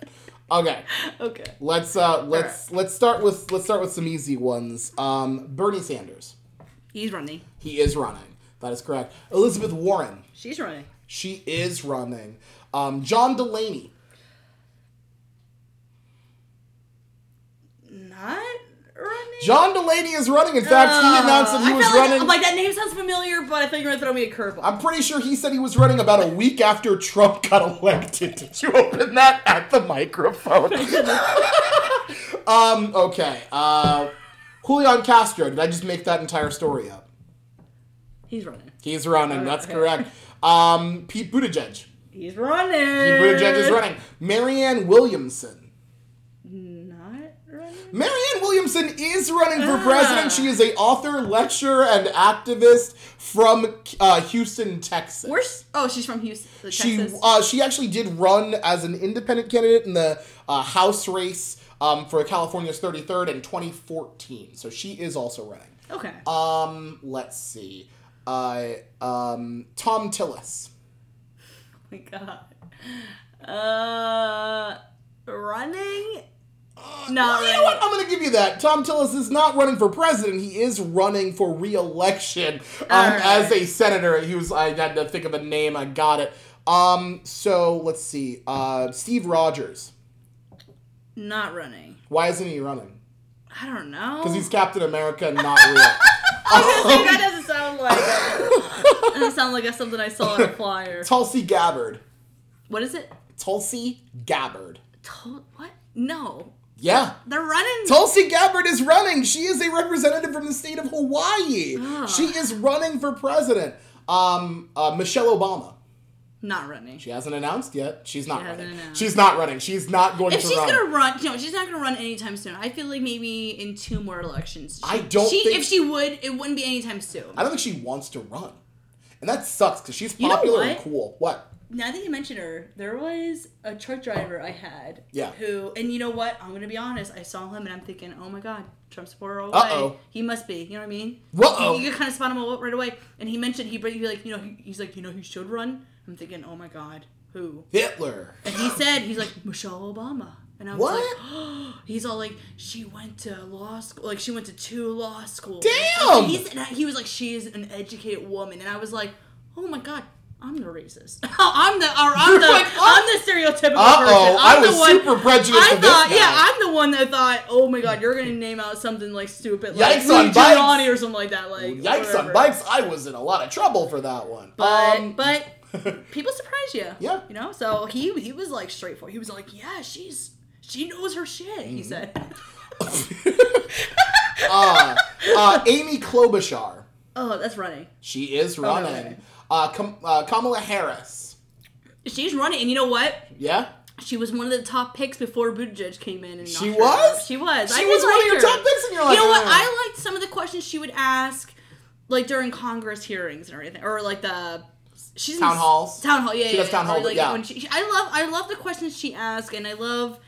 Okay, Okay. let's uh let's let's start with let's start with some easy ones. Um, Bernie Sanders, He's running. he is running. That is correct. Elizabeth Warren, She's running. she is running. Um, John Delaney, Not John Delaney is running. In fact, he announced that he Uh, I was like- running. I'm like, that name sounds familiar, but I think you were gonna throw me a curveball. I'm pretty sure he said he was running about a week after Trump got elected. Did you open that at the microphone? um, okay. Uh, Julian Castro. Did I just make that entire story up? He's running. He's running. That's Okay. correct. Um, Pete Buttigieg. He's running. Pete Buttigieg is running. Marianne Williamson. Marianne Williamson is running for Ah. president. She is a author, lecturer, and activist from uh, Houston, Texas. Where's? Oh, she's from Houston, She uh, she actually did run as an independent candidate in the uh, House race um, for California's 33rd in 2014. So she is also running. okay. Um, let's see. Uh, um, Tom Tillis. oh my god. Uh, running. Not you know what? I'm going to give you that. Thom Tillis is not running for president. He is running for re-election um, Alright. as a senator. He was. I had to think of a name. I got it. Um, so let's see. Uh, Steve Rogers. Not running. Why isn't he running? I don't know. Because he's Captain America, and not real. that doesn't sound like. that doesn't sound like something I saw on a flyer. Tulsi Gabbard. What is it? Tulsi Gabbard. Tol- what? No. Yeah. They're running. Tulsi Gabbard is running. She is a representative from the state of Hawaii. Ah. She is running for president. Um, uh, Michelle Obama. not running. She hasn't announced yet. She's not She running. She's not running. She's not going If to she's run. gonna run, no, she's not gonna run anytime soon. I feel like maybe in two more elections. She, I don't She, think- if she would, it wouldn't be anytime soon. I don't think she wants to run. And that sucks because she's You know popular and cool. What? Now that you mention her, there was a truck driver I had. Yeah. Who, and you know what? I'm gonna be honest. I saw him and I'm thinking, oh my god, Trump supporter all the Uh-oh. way. He must be. You know what I mean? Uh-oh. You, you kind of spot him right away. And he mentioned he, he like, you know, he, he's like, you know, who should run. I'm thinking, oh my god, who? Hitler. And he said, he's like, Michelle Obama. And I was What? like, he's all like, she went to law school, like she went to two law schools. Damn! And he, said, he was like, she is an educated woman. And I was like, oh my god, I'm the racist. I'm the, or I'm You're the, like, I'm the stereotypical Uh-oh, person. I I'm was the one, super prejudiced I thought, yeah, I'm the one that thought, oh my god, you're gonna name out something like stupid, like Yikes on. Giuliani or something like that, like Yikes whatever. on bikes. I was in a lot of trouble for that one. But Um, but people surprise you. Yeah. You know, so he he was like straightforward. He was like, yeah, she's she knows her shit. Mm-hmm. He said. uh, uh, Amy Klobuchar. oh, that's running. She is running. Uh, Kam- uh, Kamala Harris. She's running, and you know what? Yeah? She was one of the top picks before Buttigieg came in. And She was? She was. She I was one of your top picks, and you're like, you know what? I liked some of the questions she would ask, like during Congress hearings and everything, or like the. She's Town halls? Town hall, yeah. She yeah, does town yeah. Or, hall, like, yeah. She- I love, I love the questions she asks, and I love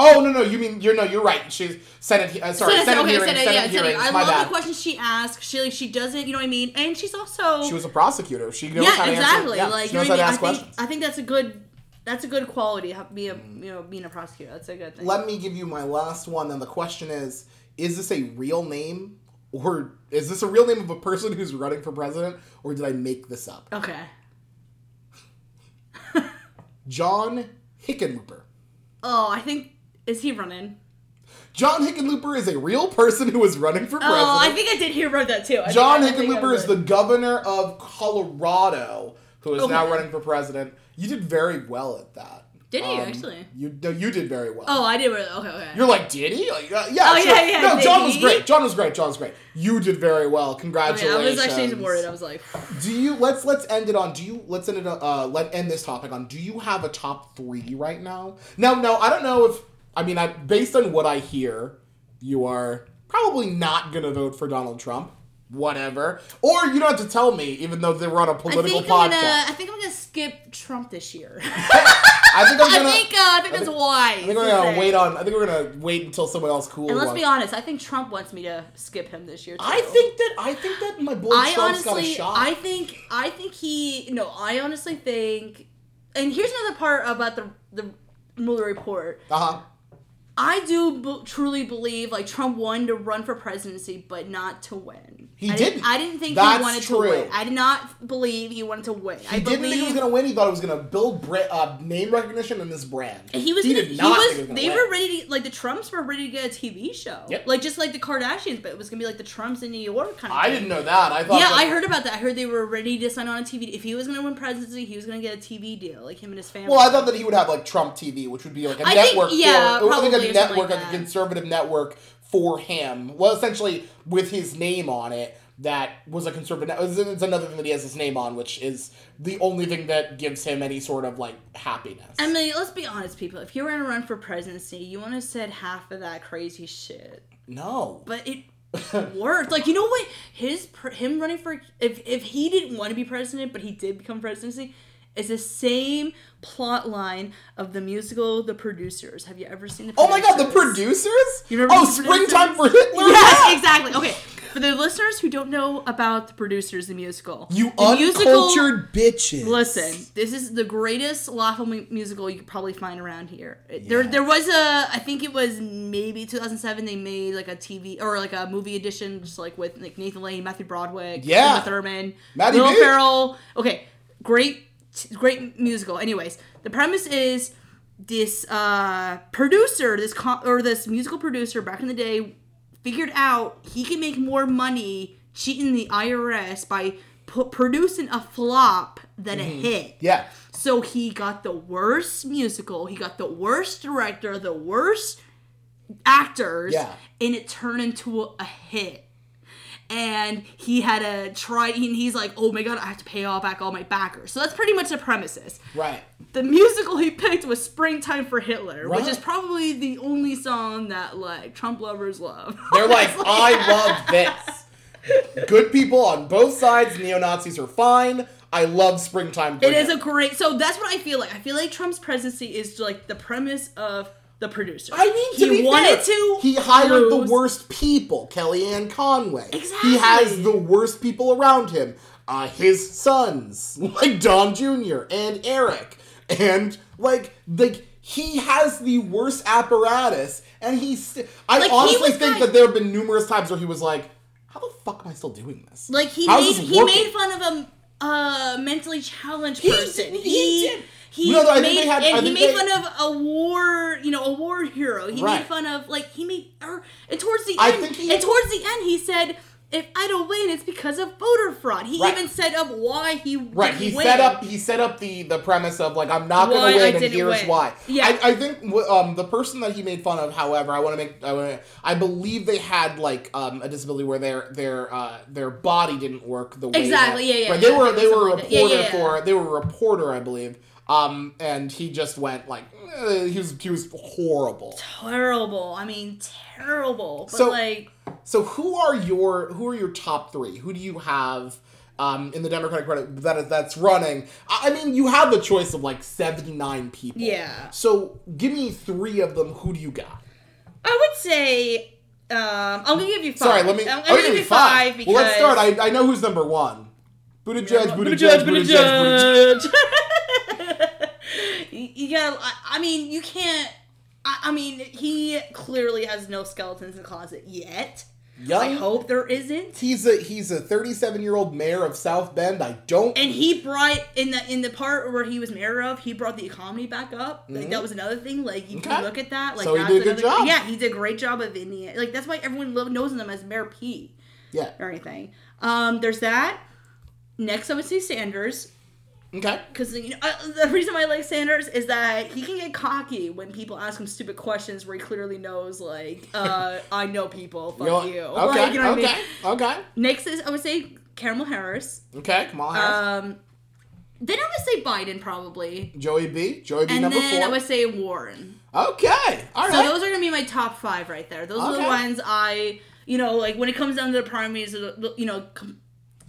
Oh, no, no. You mean, you're no, you're right. She's Senate, uh, sorry, Senate, Senate, okay, hearings, Senate, Senate yeah, Senate. hearings. I love bad. the questions she asks. She like she doesn't, you know what I mean? And she's also She was a prosecutor. She knows yeah, how to exactly. answer. Yeah, like she you knows know how to I mean? ask I think questions. I think that's a good that's a good quality. Be a you know being a prosecutor. That's a good thing. Let me give you my last one. And the question is Is this a real name? Or is this a real name of a person who's running for president? Or did I make this up? okay. John Hickenlooper. Oh, I think is he running? John Hickenlooper is a real person who is running for president. Oh, I think I did hear about that too. I John think, I think I Hickenlooper is the governor of Colorado, who is now Okay. running for president. You did very well at that. Did he, Um, actually? You no, you did very well. Oh, I did. really- Okay, okay. You're like, did he? Like, uh, yeah, Oh, sure. yeah, yeah, No, did John was he? great. John was great. John was great. You did very well. Congratulations. I was actually worried. I was like, Do you let's let's end it on do you let's end it on, uh let end this topic on do you have a top three right now? Now no, I don't know if I mean I based on what I hear, you are probably not gonna vote for Donald Trump. Whatever. Or you don't have to tell me, even though they were on a political I'm podcast. gonna. I think I'm gonna skip Trump this year. I think I'm gonna think. Uh, I think I that's think- why. I think we're gonna wait on I think we're gonna wait until someone else cool And let's wants- be honest. I think Trump wants me to skip him this year. Too. I think that I think that my boy I Trump's got a honestly, shot. I think, I think he. No, I honestly think and here's another part about the the Mueller report. Uh huh. I do b- truly believe like Trump wanted to run for presidency, but not to win. He I didn't. I didn't think That's he wanted true. to win. I did not believe he wanted to win. I He didn't think he was going to win. He thought it was going to build bra- uh, name recognition in this brand. He was. He gonna, did not. He was. think was they win. were ready to like the Trumps were ready to get a TV show. Yep. Like just like the Kardashians, but it was gonna be like the Trumps in New York kind of. Thing. I thing. didn't know that. I thought. Yeah, that- I heard about that. I heard they were ready to sign on a TV. If he was gonna win presidency, he was gonna get a TV deal, like him and his family. Well, I thought that he would have like Trump TV, which would be like a I think- network. yeah, it was like probably a network, like like a conservative network for him. Well, essentially with his name on it. That was a conservative. it's another thing that he has his name on, which is the only thing that gives him any sort of like happiness. I mean, let's be honest, people. If you were gonna run for presidency, you want to said half of that crazy shit. no. But it worked. Like you know what? His him running for if if he didn't want to be president, but he did become presidency, is the same plot line of the musical The Producers. Have you ever seen the? Oh my god, the Producers? producers! You remember oh, springtime for Hitler. Yes, Yeah! exactly. Okay, for the listeners who don't know about the producers, the musical, You the uncultured bitches. Listen, this is the greatest lawful mu- musical you could probably find around here. It- There, there was a, I think it was maybe 2007. They made like a TV or like a movie edition, just like with like Nathan Lane, Matthew Broderick, Yeah. Thurman, Maddie Will Ferrell. Okay, great, great musical. Anyways, the premise is this uh, producer, this co- or this musical producer back in the day, figured out he can make more money cheating the IRS by pu- producing a flop than a hit. Yeah. So he got the worst musical, he got the worst director, the worst actors, Yeah. and it turned into a, a hit. And he had to try, and he's like, oh my god, I have to pay all back all my backers. So that's pretty much the premises. Right. The musical he picked was Springtime for Hitler, which is probably the only song that like Trump lovers love. They're like, I love this. Good people on both sides. Neo Nazis are fine. I love springtime. It is a great. So that's what I feel like. I feel like Trump's presidency is like the premise of the producer. I mean, to he wanted fair, to. He hired lose. the worst people, Kellyanne Conway. Exactly. He has the worst people around him. Uh, his sons, like Don Jr. and Eric, and like like he has the worst apparatus, and he's. I Like, honestly think that there have been numerous times where he was like, "How the fuck am I still doing this?" Like he made he made fun of a uh, mentally challenged person. did- he he did. He No, no, made had- and he made they- fun of a war, you know, a war hero. He Right. made fun of like he made or and towards the I end think he- and towards the end he said. If I don't win, it's because of voter fraud. He Right. even set up why he Right, he win. set up he set up the the premise of like I'm not going to win, and here's win. why. Yeah. I, I think um the person that he made fun of, however, I want to make I want I believe they had like um a disability where their their uh their body didn't work the way Exactly, that- yeah, yeah, right, They yeah, were they were a something like that. reporter yeah, yeah. for they were a reporter, I believe. Um, and he just went like eh, he was he was horrible. terrible. I mean, terrible. But So- like, So who are your who are your top three? Who do you have um, in the Democratic Party that is, that's running? I mean, you have the choice of like seventy nine people. Yeah. So give me three of them. Who do you got? I would say, um, I'm gonna give you five. Sorry, let me. I'm, I'm gonna give you five because. Well, let's start. I, I know who's number one. Buttigieg, Buttigieg, Buttigieg, Buttigieg. Buttigieg. you, gotta. I, I mean, you can't. I, I mean, he clearly has no skeletons in the closet yet. I hope there isn't. He's a he's a thirty seven year old mayor of South Bend. I don't. And he brought in the in the part where he was mayor of, he brought the economy back up. Like that was another thing. Like you Okay. can look at that. Like So he that's did a good another- job. Yeah, he did a great job of Indiana. Like that's why everyone knows him as Mayor Pete yeah. or anything. Um, there's that. Next, I would say Sanders. Okay. Because you know, uh, the reason why I like Sanders is that he can get cocky when people ask him stupid questions where he clearly knows, like, uh, I know people, fuck You're- you. Okay. Like, you know what I okay. mean? Okay. Next is, I would say, Kamala Harris. Okay. Kamala Harris. Um, then I would say Biden, probably. Joey B. Joey B. And number then four. I would say Warren. okay. All right. So those are going to be my top five right there. Those are the ones I, you know, like, when it comes down to the primaries, you know, com-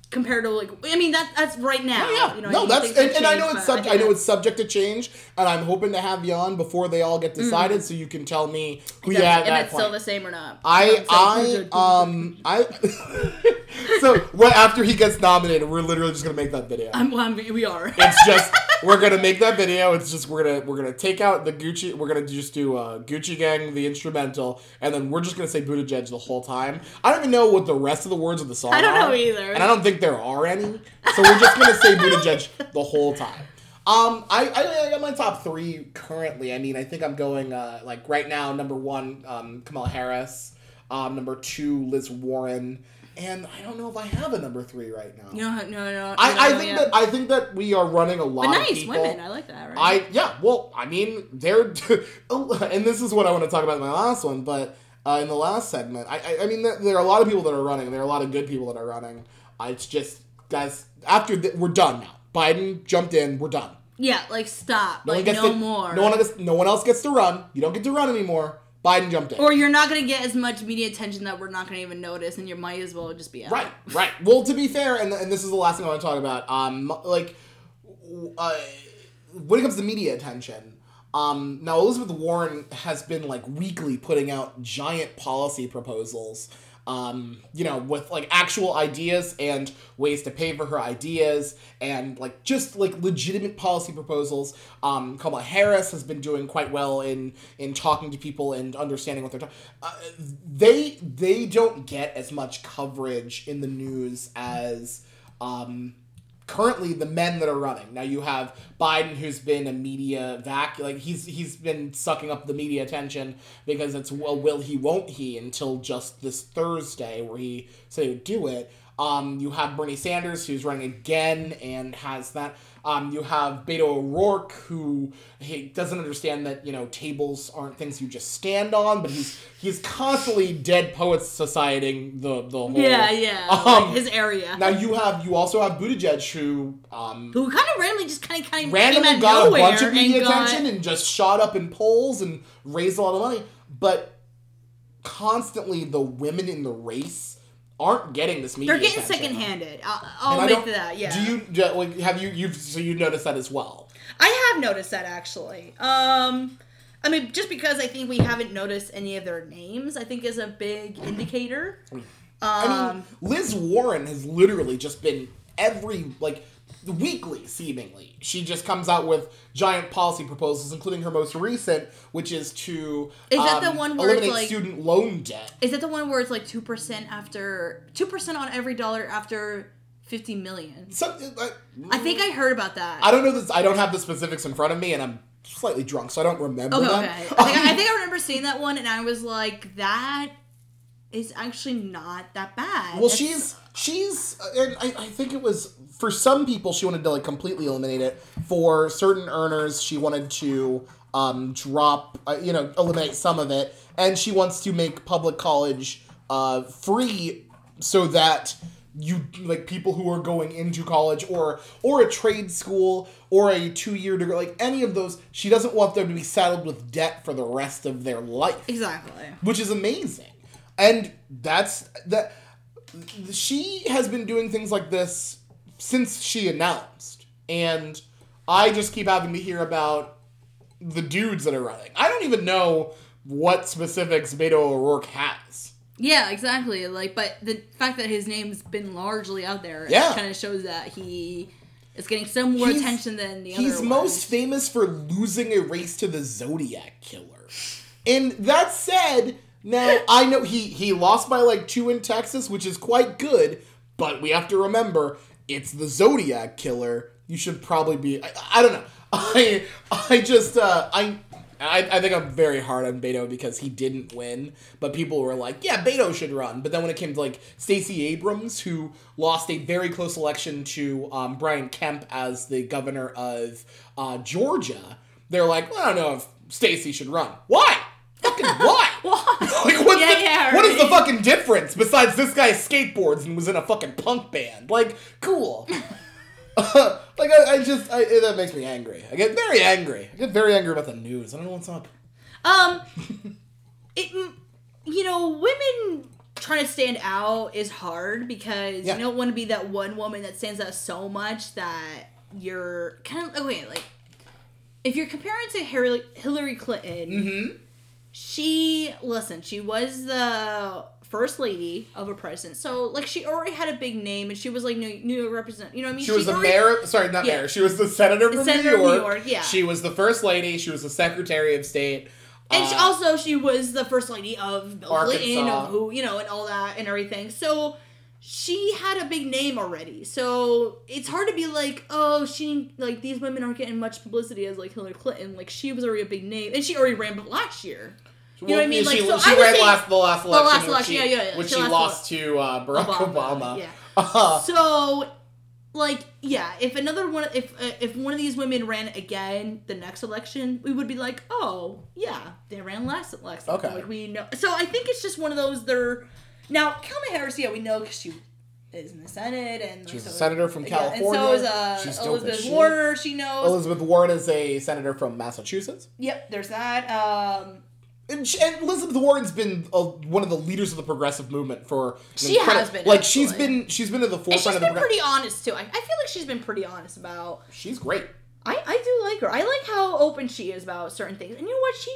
compared to, like, I mean, that that's right now. Oh, yeah. You know, no, that's and, and I know it's but sub- I, know it's subject to change, and I'm hoping to have you on before they all get decided, so you can tell me who you have if that it's still the same or not. I I um I so right after he gets nominated, we're literally just gonna make that video. I'm, well, I'm, we are. It's just we're gonna make that video. It's just we're gonna we're gonna take out the Gucci. We're gonna just do uh, Gucci Gang the instrumental, and then we're just gonna say Buttigieg the whole time. I don't even know what the rest of the words of the song. I don't are, know either. and I don't think there are any. So we're just gonna say Buttigieg the whole time. Um, I, I, I got my top three currently. I mean, I think I'm going uh, like right now. Number one, um, Kamala Harris. Um, number two, Liz Warren. And I don't know if I have a number three right now. No, no, no. I, I no, think yeah. that I think that we are running a lot But of nice people. women. I like that. Right? I yeah, well, I mean, they're and this is what I want to talk about in my last one, but uh, in the last segment, I I, I mean, there, there are a lot of people that are running. There are a lot of good people that are running. It's just guys, after th- we're done now. Biden jumped in. We're done. yeah, like stop. No like no to, more. No one gets. No one else gets to run. You don't get to run anymore. Biden jumped in. or you're not gonna get as much media attention that we're not gonna even notice, and you might as well just be out. Right, right. Well, to be fair, and, and this is the last thing I want to talk about. Um, like, uh, when it comes to media attention, um, now Elizabeth Warren has been like weekly putting out giant policy proposals. Um, you know, with like actual ideas and ways to pay for her ideas and like just like legitimate policy proposals. Um, Kamala Harris has been doing quite well in in talking to people and understanding what they're talking. Uh, they they don't get as much coverage in the news as um, currently the men that are running. Now you have Biden, who's been a media vac, like he's he's been sucking up the media attention because it's well, will he, won't he, until just this Thursday where he said he would do it. Um, you have Bernie Sanders, who's running again and has that. Um, you have Beto O'Rourke, who he doesn't understand that you know tables aren't things you just stand on, but he's he's constantly dead poets societying the the whole. Yeah, yeah. Um, like his area. Now you have you also have Buttigieg who um, who kind of randomly just kind of kind of randomly got a bunch of media and got, attention and just shot up in polls and raised a lot of money, but constantly the women in the race aren't getting this media. They're getting attention. second-handed. I'll, I'll admit to that. Yeah. Do you do- like have you you so you noticed that as well? I have noticed that actually. Um, I mean, just because I think we haven't noticed any of their names, I think is a big indicator. Um, I mean, Liz Warren has literally just been every like weekly seemingly. She just comes out with giant policy proposals, including her most recent, which is to Is that the um, one where eliminate like- student loan debt. is that the one where it's like two percent after two percent on every dollar after fifty million? Something like, I think I heard about that. I don't know this. I don't have the specifics in front of me, and I'm slightly drunk, so I don't remember Okay, them. okay. I think I, I think I remember seeing that one, and I was like, that is actually not that bad. Well, That's- she's she's, uh, and I, I think it was for some people she wanted to like completely eliminate it. For certain earners, she wanted to um, drop, uh, you know, eliminate some of it, and she wants to make public college uh, free so that you like people who are going into college or or a trade school or a two-year degree like any of those she doesn't want them to be saddled with debt for the rest of their life exactly. which is amazing. And that's that she has been doing things like this since she announced. And I just keep having to hear about the dudes that are running. I don't even know what specifics Beto O'Rourke has. Yeah, exactly. Like, but the fact that his name's been largely out there, Yeah. kind of shows that he is getting some more He's- attention than the other. He's most famous for losing a race to the Zodiac Killer. And that said, now I know he he lost by like two in Texas, which is quite good, but we have to remember it's the Zodiac Killer. You should probably be. I, I don't know. I I just uh, I. I, I think I'm very hard on Beto because he didn't win, but people were like, "Yeah, Beto should run." But then when it came to like Stacey Abrams, who lost a very close election to um, Brian Kemp as the governor of uh, Georgia, they're like, well, "I don't know if Stacey should run." Why? Fucking why? What's Yeah, the, yeah, what is the fucking difference besides this guy skateboards and was in a fucking punk band? Like, cool. like, I, I just, I, that makes me angry. I get very angry. I get very angry about the news. I don't know what's up. Um, it, you know, women trying to stand out is hard because Yeah. you don't want to be that one woman that stands out so much that you're kind of okay. Like, if you're comparing to Hillary, Hillary Clinton, Mm-hmm. She listen. She was the first lady of a president. So like she already had a big name and she was like New, New York represent. You know what I mean? She was the already- mayor. Sorry, not Yeah. mayor. She was the senator from senator New of York. New York, yeah. She was the first lady. She was the secretary of state. And she Uh, also she was the first lady of Bill Clinton, of who you know, and all that and everything. So she had a big name already. So it's hard to be like, oh, she like these women aren't getting much publicity as like Hillary Clinton. Like she was already a big name, and she already ran last year. You know what I mean? She, Like, so she I ran last the last election. last election, she, yeah, yeah, yeah. When She she, lost to uh, Barack Obama. Yeah. Uh, So, like, yeah, if another one, if uh, if one of these women ran again the next election, we would be like, oh, yeah, they ran last election. Okay. Like we know. So I think it's just one of those. They're now Kamala Harris. Yeah, we know because she is in the Senate and She's a senator from yeah, and so is uh, She's dope Elizabeth shit. Warner. She knows. Elizabeth Warren is a senator from Massachusetts. yep, there's that. Um, And, she, and Elizabeth Warren's been a, one of the leaders of the progressive movement for. an She has incredi- been, Like she's actually. been she's been at the and forefront she's of the. been progr- pretty honest too. I, I feel like she's been pretty honest about she's great. I, I do like her. I like how open she is about certain things. And you know what? She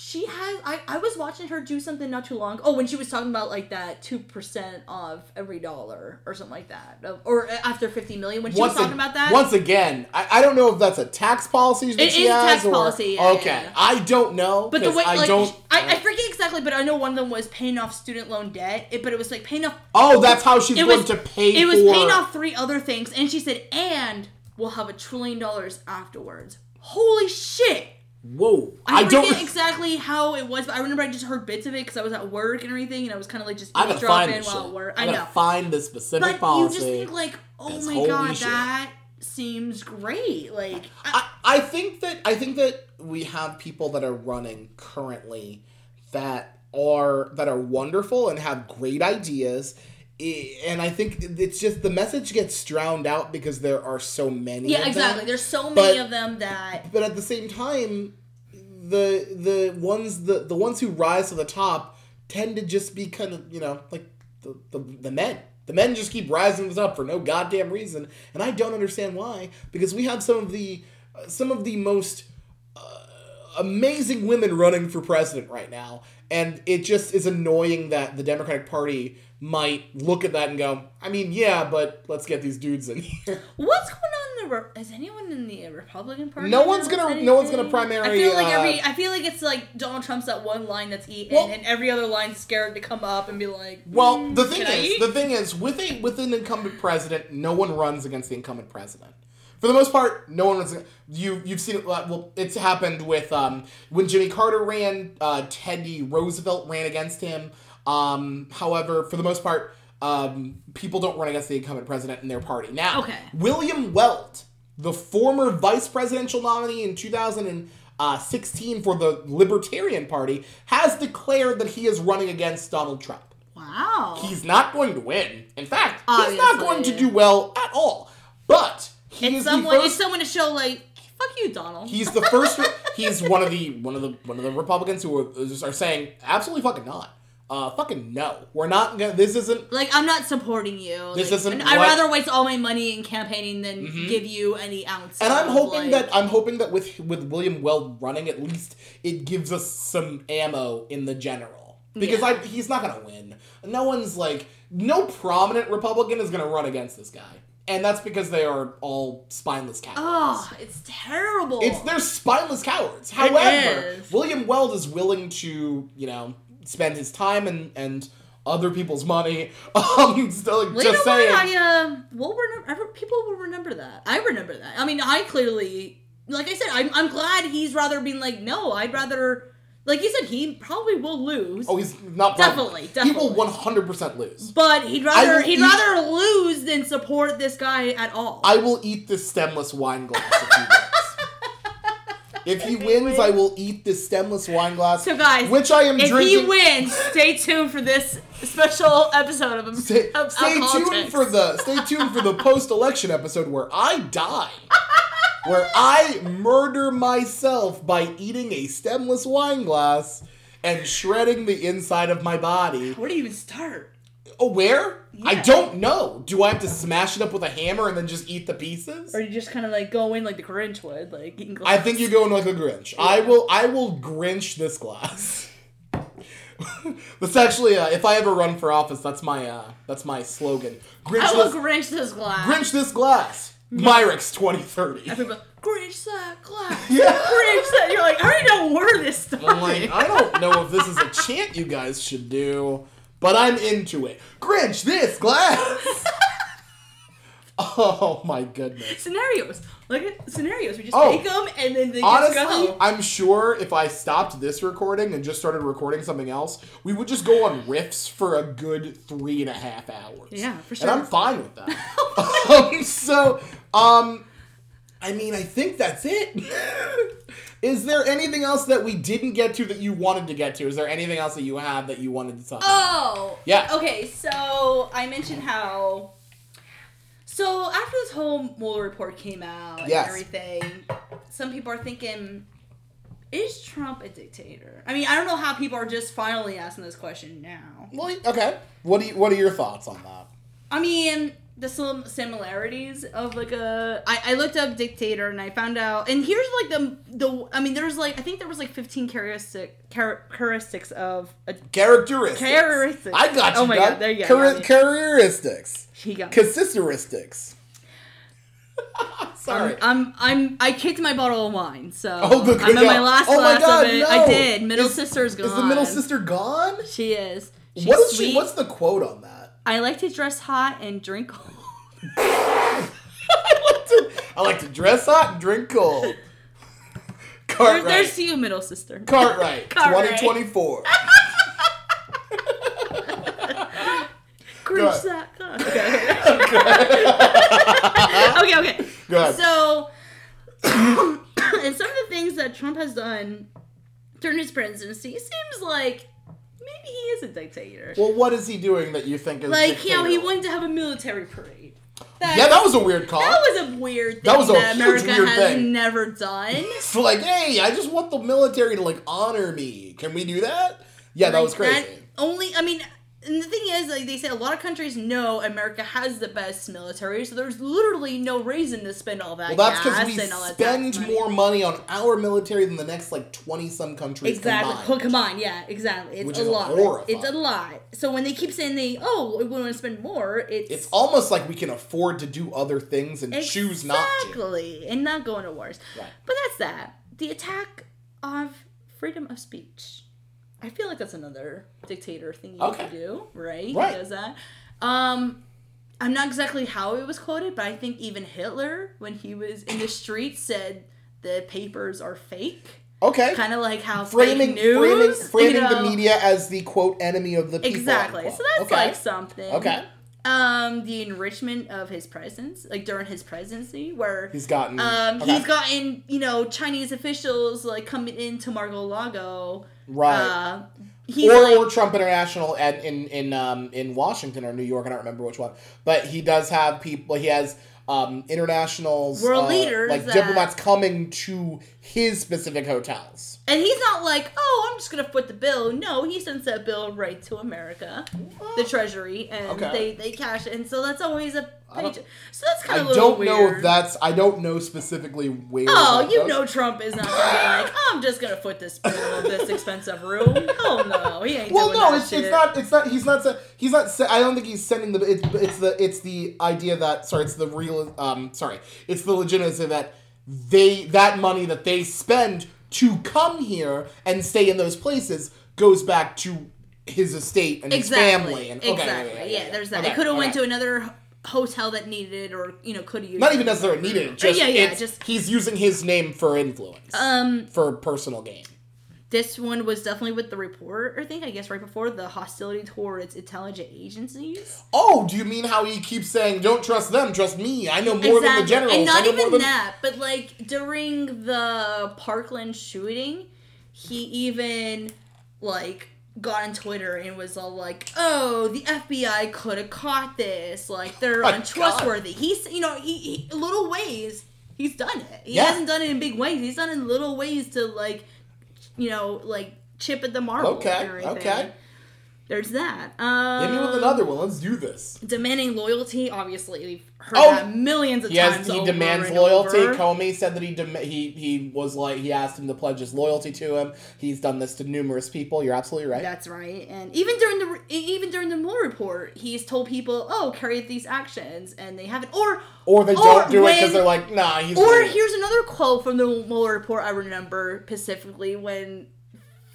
she has I, I was watching her do something not too long. Oh, when she was talking about like that two percent of every dollar or something like that. Or after fifty million when she was a- talking about that. Once again, I, I don't know if that's a tax policy that It she is a has tax or policy, yeah, okay, yeah, yeah. I don't know. but the way I like don't. I, I forget exactly, but I know one of them was paying off student loan debt. It, but it was like paying off oh, that's how she's going was to pay. it was for, paying off three other things, and she said, and we'll have a trillion dollars afterwards. Holy shit! Whoa, I, I, don't. exactly how it was, but I remember I just heard bits of it because I was at work and everything, and I was kind of like just I gotta find eavesdropping while at work. I I know, find the specific but policy. you just think like, oh my god, shit. that seems great. Like, I, I, I think that I think that we have people that are running currently that are that are wonderful and have great ideas. I- And I think it's just the message gets drowned out because there are so many. yeah, exactly. Them. There's so But- many of them that But at the same time, the the ones the the ones who rise to the top tend to just be kind of you know like the the, the men. The men just keep rising to the top for no goddamn reason, and I don't understand why. Because we have some of the uh, some of the most uh, amazing women running for president right now, and it just is annoying that the Democratic Party might look at that and go, I mean, yeah, but let's get these dudes in here. what's going on in the Re- is anyone in the Republican Party? No one's gonna- no one's gonna primary, I feel like uh, every I feel like it's like Donald Trump's that one line that's eaten, Well- and every other line's scared to come up and be like, Well, "Mm, the thing is, the thing is, with a with an incumbent president, no one runs against the incumbent president. For the most part, no one runs. You you've seen it. Well, it's happened with um, when Jimmy Carter ran. Uh, Teddy Roosevelt ran against him. Um, however, for the most part, um, people don't run against the incumbent president in their party. Now, Okay. William Weld, the former vice presidential nominee in 2016 for the Libertarian Party, has declared that he is running against Donald Trump. wow, He's not going to win. In fact, he's not going to do well at all. But it's someone the it's someone to show like, fuck you, Donald. He's the first. he's one of the one of the one of the Republicans who are, are saying absolutely fucking not. Uh, fucking no. We're not gonna. This isn't. like I'm not supporting you. This like, isn't I'd what- rather waste all my money in campaigning than give you any ounce. And I'm hoping like- that I'm hoping that with with William Weld running, at least it gives us some ammo in the general because Yeah. I he's not gonna win. No one's like no prominent Republican is gonna run against this guy, and that's because they are all spineless cowards. Oh, it's terrible. It's they're spineless cowards. However. William Weld is willing to you know spend his time and and other people's money. Um, still like, just saying. I uh, will remember. People will remember that. I remember that. I mean, I clearly, like I said, I'm, I'm glad he's rather being like, no, I'd rather, like you said, he probably will lose, oh, he's not Definitely, definitely. He will one hundred percent lose. but he'd rather he'd eat- rather lose than support this guy at all. I will eat this stemless wine glass if he wins. if he wins, I will eat this stemless wine glass. so guys, which I am if drinking. he wins, stay tuned for this special episode of, Stay, of stay tuned Alcoholics. for the stay tuned for the post election episode where I die. where I murder myself by eating a stemless wine glass and shredding the inside of my body. Where do you even start? Oh, where? I don't know. Do I have to smash it up with a hammer and then just eat the pieces? Or you just kind of like go in like the Grinch would, like eating glass. I think you go in like a Grinch. I will I will Grinch this glass. that's actually uh, if I ever run for office, that's my uh, that's my slogan. Grinch I will this, Grinch this glass. Grinch this glass. Myrix 2030. Everybody, Grinch that glass. Yeah. Grinch that. You're like, I already know where this started. I'm like, I don't know if this is a chant you guys should do, but I'm into it. Grinch this glass. oh my goodness. scenarios. Look at scenarios. We just Oh. take them and then they Honestly, just go. I'm sure if I stopped this recording and just started recording something else, we would just go on riffs for a good three and a half hours. Yeah, for sure. And I'm fine with that. um, so, um, I mean, I think that's it. Is there anything else that we didn't get to that you wanted to get to? Is there anything else that you have that you wanted to talk about? Oh. Yeah. Okay, so I mentioned how. So after this whole Mueller report came out and Yes. everything, some people are thinking, is Trump a dictator? I mean, I don't know how people are just finally asking this question now. Well, okay. What do you, What are your thoughts on that? I mean, the sim- similarities of like a. I, I looked up dictator and I found out, and here's like the the. I mean, there's like I think there was like 15 characteristic characteristics of a. Characteristics. Characteristics. I got you. Oh my Doug. God, there you go, Char- you got me. characteristics. He got. Consisteristics. Sorry. I'm I'm I kicked my bottle of wine, so Oh, the- I'm my last Oh my glass God, of it. no. I did. Middle Is- sister's gone. Is the middle sister gone? She is. She's what is sweet. she? What's the quote on that? I like to dress hot and drink cold. I like to, I like to dress hot and drink cold. There, Cartwright. there's you, middle sister. Cartwright. Cartwright. 2024. Grinch Good. that. Okay. okay, okay. Good. So, and some of the things that Trump has done during his presidency seems like maybe he is a dictator. well, what is he doing that you think is like, you know, he wanted to have a military parade. Yeah, that was a weird call. That was a weird thing That was a that huge America weird has thing. never done. It's like, hey, I just want the military to like honor me. Can we do that? Yeah, that was crazy. only, I mean, and the thing is, like they say, a lot of countries know America has the best military, so there's literally no reason to spend all that Well, that's because we that spend money. more money on our military than the next like twenty some countries Exactly. combined. Well, come on, yeah, exactly. It's Which a lot. horrifying. It's a lot. So when they keep saying they, oh, we want to spend more, it's It's almost like we can afford to do other things and choose not to. Exactly, and not go into wars. Right. But that's that. The attack of freedom of speech. I feel like that's another dictator thing you Okay. do, right? Right. He does that. Um, I'm not exactly how it was quoted, but I think even Hitler, when he was in the streets, said the papers are fake. Okay. Kind of like how framing fake news, framing you framing the media as the quote enemy of the people. Exactly. So that's okay. like something. Okay. Um, the enrichment of his presence, like during his presidency, where He's gotten um, okay. he's gotten you know Chinese officials like coming into Mar-a-Lago. right. Uh, or, like, or Trump International at, in in um, in Washington or New York. I don't remember which one, but he does have people. He has um, internationals, World uh, leaders like diplomats coming to his specific hotels. and he's not like, oh, I'm just gonna foot the bill. No, he sends that bill right to America, the Treasury, and Okay. they they cash it. And so that's always a don't- So that's kind of a little don't weird. know if that's. I don't know specifically where. Oh, you goes. know Trump is not gonna be like, I'm just gonna foot this bill this expensive room. Hell no, he ain't Well, doing no, that it's, it's not. It's not. He's not. He's not. I don't think he's sending the. It's, it's the. It's the idea that. Sorry, it's the real. Um, sorry, it's the legitimacy that they that money that they spend to come here and stay in those places goes back to his estate and his family and okay, exactly. Yeah, there's that. Okay, they could have went to another hotel that needed it, or you know, could have used. Not even necessarily needed it. Just, yeah, yeah, just- he's using his name for influence, Um, for personal gain. This one was definitely with the report. I think I guess right before the hostility towards intelligence agencies. Oh, do you mean how he keeps saying, "Don't trust them, trust me"? I know more than the generals. and not even than- that, but like during the Parkland shooting, he even like got on Twitter and was all like, "Oh, the FBI could have caught this. Like they're untrustworthy." He's you know he, he little ways he's done it. He Yeah. hasn't done it in big ways. He's done it in little ways to like you know like chip at the marble. Okay, okay. There's that. Um, Hit me with another one. Let's do this. demanding loyalty. Obviously, we've heard Oh! that millions of He has, times. he demands and loyalty. over. Comey said that he dem- he he was like he asked him to pledge his loyalty to him. He's done this to numerous people. You're absolutely right. That's right. And even during the even during the Mueller report, he's told people, "Oh, carry out these actions," and they haven't. Or or they Or don't do it because they're like, nah, he's. or here's another quote from the Mueller report I remember specifically when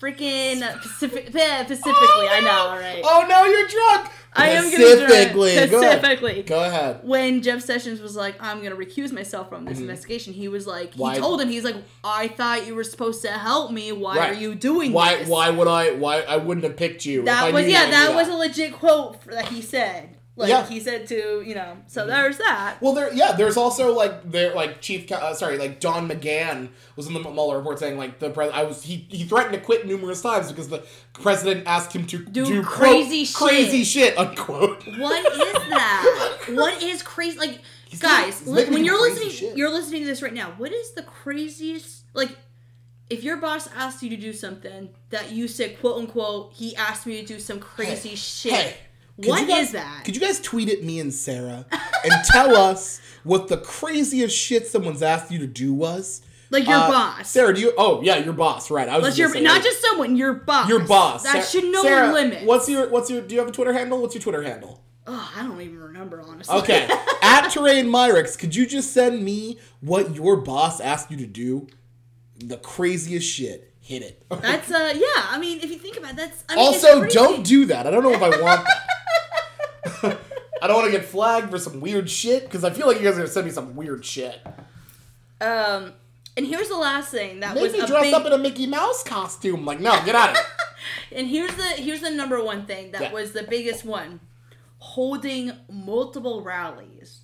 freaking Pacific specifically I know right. Oh no, you're drunk. I am gonna. Specifically. Specifically. Go ahead. when Jeff Sessions was like, I'm gonna recuse myself from this investigation, he was like, Mm-hmm. Why- he told him, he's like, I thought you were supposed to help me. Why Right. are you doing Why this? why would I why I wouldn't have picked you? That was yeah, do that was a legit quote that he said. Like Yeah. Mm-hmm. he said to you know, so there's that. Well, there, yeah. There's also like there, like Chief, uh, sorry, like Don McGahn was in the Mueller report saying like the president, I was he he threatened to quit numerous times because the president asked him to Do do, crazy quote, crazy shit. shit, unquote. What is that? what is crazy? Like He's guys, making- li- when you're listening, shit. you're listening to this right now. What is the craziest like? If your boss asked you to do something that you said, quote unquote, he asked me to do some crazy Hey, shit. hey, could What guys- is that? Could you guys tweet at me and Sarah and tell us what the craziest shit someone's asked you to do was? like your Uh, boss. Sarah, do you? Oh yeah, your boss, right? I was just your say, not like, just someone, your boss. your boss. That Sa- should know Sarah, limits. What's your What's your? Do you have a Twitter handle? What's your Twitter handle? Oh, I don't even remember honestly. Okay. At Terrain Myrix, could you just send me what your boss asked you to do? The craziest shit. Hit it. That's uh yeah. I mean, if you think about it, that's I mean, it's also, don't do that. I don't know if I want that. I don't want to get flagged for some weird shit because I feel like you guys are gonna send me some weird shit. Um, and here's the last thing that was me a dress big. up in a Mickey Mouse costume. Like, no, get out of here. and here's the here's the number one thing that Yeah. was the biggest one, holding multiple rallies,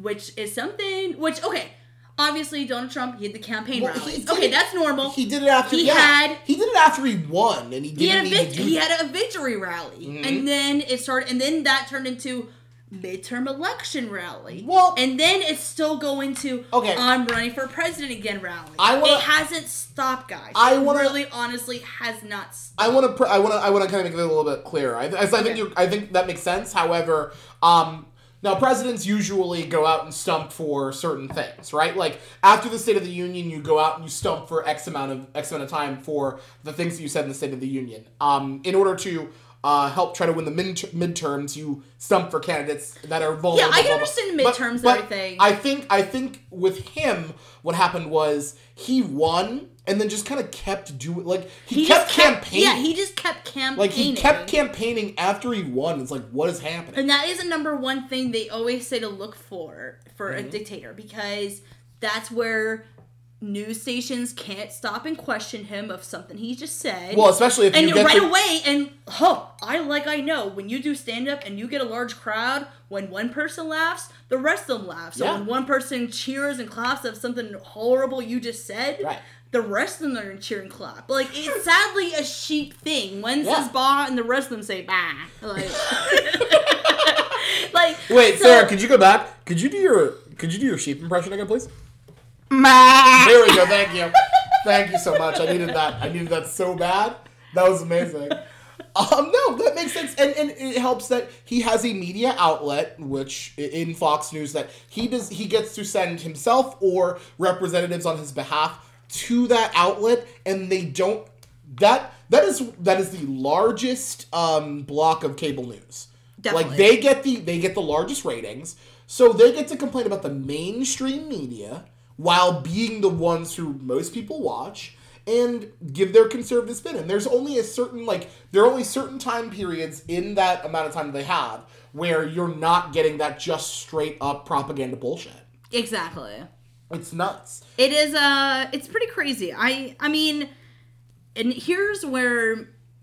which is something which okay. Obviously, Donald Trump he had the campaign Well, rallies. Okay, that's normal. He did it after He yeah. had- He did it after he won, and he didn't he had a vic- he had a victory rally, Mhm. and then it started, and then that turned into midterm election rally. Well- and then it's still going to Okay. I'm running for president again rally. I wanna- it hasn't stopped, guys. I wanna- really, honestly, has not. Stopped. I want to. Pr- I want to. I want to kind of make it a little bit clearer. I, I, I think you. I think that makes sense. However, um, now presidents usually go out and stump for certain things, right? Like after the State of the Union, you go out and you stump for X amount of X amount of time for the things that you said in the State of the Union. Um, in order to. Uh, help try to win the mid- midterms. You stump for candidates that are vulnerable. Yeah, I can understand But- midterms and but everything. I think. I think with him, what happened was he won and then just kind of kept doing like he, kept, just campaigning. Yeah, he just kept campaigning. Like he kept campaigning after he won. It's like what is happening? And that is a number one thing they always say to look for for Mm-hmm. a dictator because that's where news stations can't stop and question him of something he just said. Well, especially if and you get right to, away, and huh, I like I know when you do stand up and you get a large crowd, when one person laughs, the rest of them laugh. So Yeah. when one person cheers and claps of something horrible you just said, Right. The rest of them are gonna clap. Like it's sadly a sheep thing. One Yeah. says bah and the rest of them say bah. Like, like Wait, so- Sarah, could you go back? Could you do your could you do your sheep impression again, please? There we go. Thank you. Thank you so much. I needed that. I needed that so bad. That was amazing. Um, no, that makes sense, and, and it helps that he has a media outlet, which in Fox News that he does he gets to send himself or representatives on his behalf to that outlet, and they don't. That that is that is the largest um, block of cable news. Definitely. Like they get the they get the largest ratings, so they get to complain about the mainstream media while being the ones who most people watch and give their conservative spin. And there's only a certain like there are only certain time periods in that amount of time they have where you're not getting that just straight up propaganda bullshit. exactly. It's nuts. It is uh it's pretty crazy. I I mean and here's where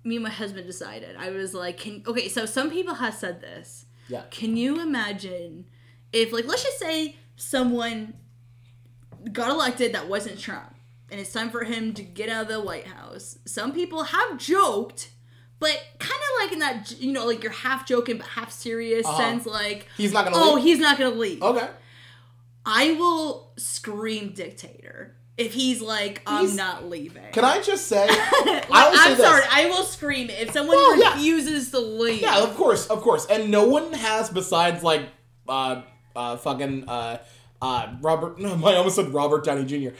me and my husband decided. I was like, can okay, so some people have said this. Yeah. Can you imagine if like let's just say someone got elected that wasn't Trump and it's time for him to get out of the White House. Some people have joked but kind of like in that you know like you're half joking but half serious Uh-huh. sense like He's not gonna oh leave? he's not gonna leave Okay. I will scream dictator if he's like, I'm He's- not leaving. Can I just say? Like, I will say I'm this. sorry, I will scream if someone Well, yeah. refuses to leave. Yeah, of course, of course. And no one has besides like uh uh fucking uh uh Robert no I almost said Robert Downey Jr. no you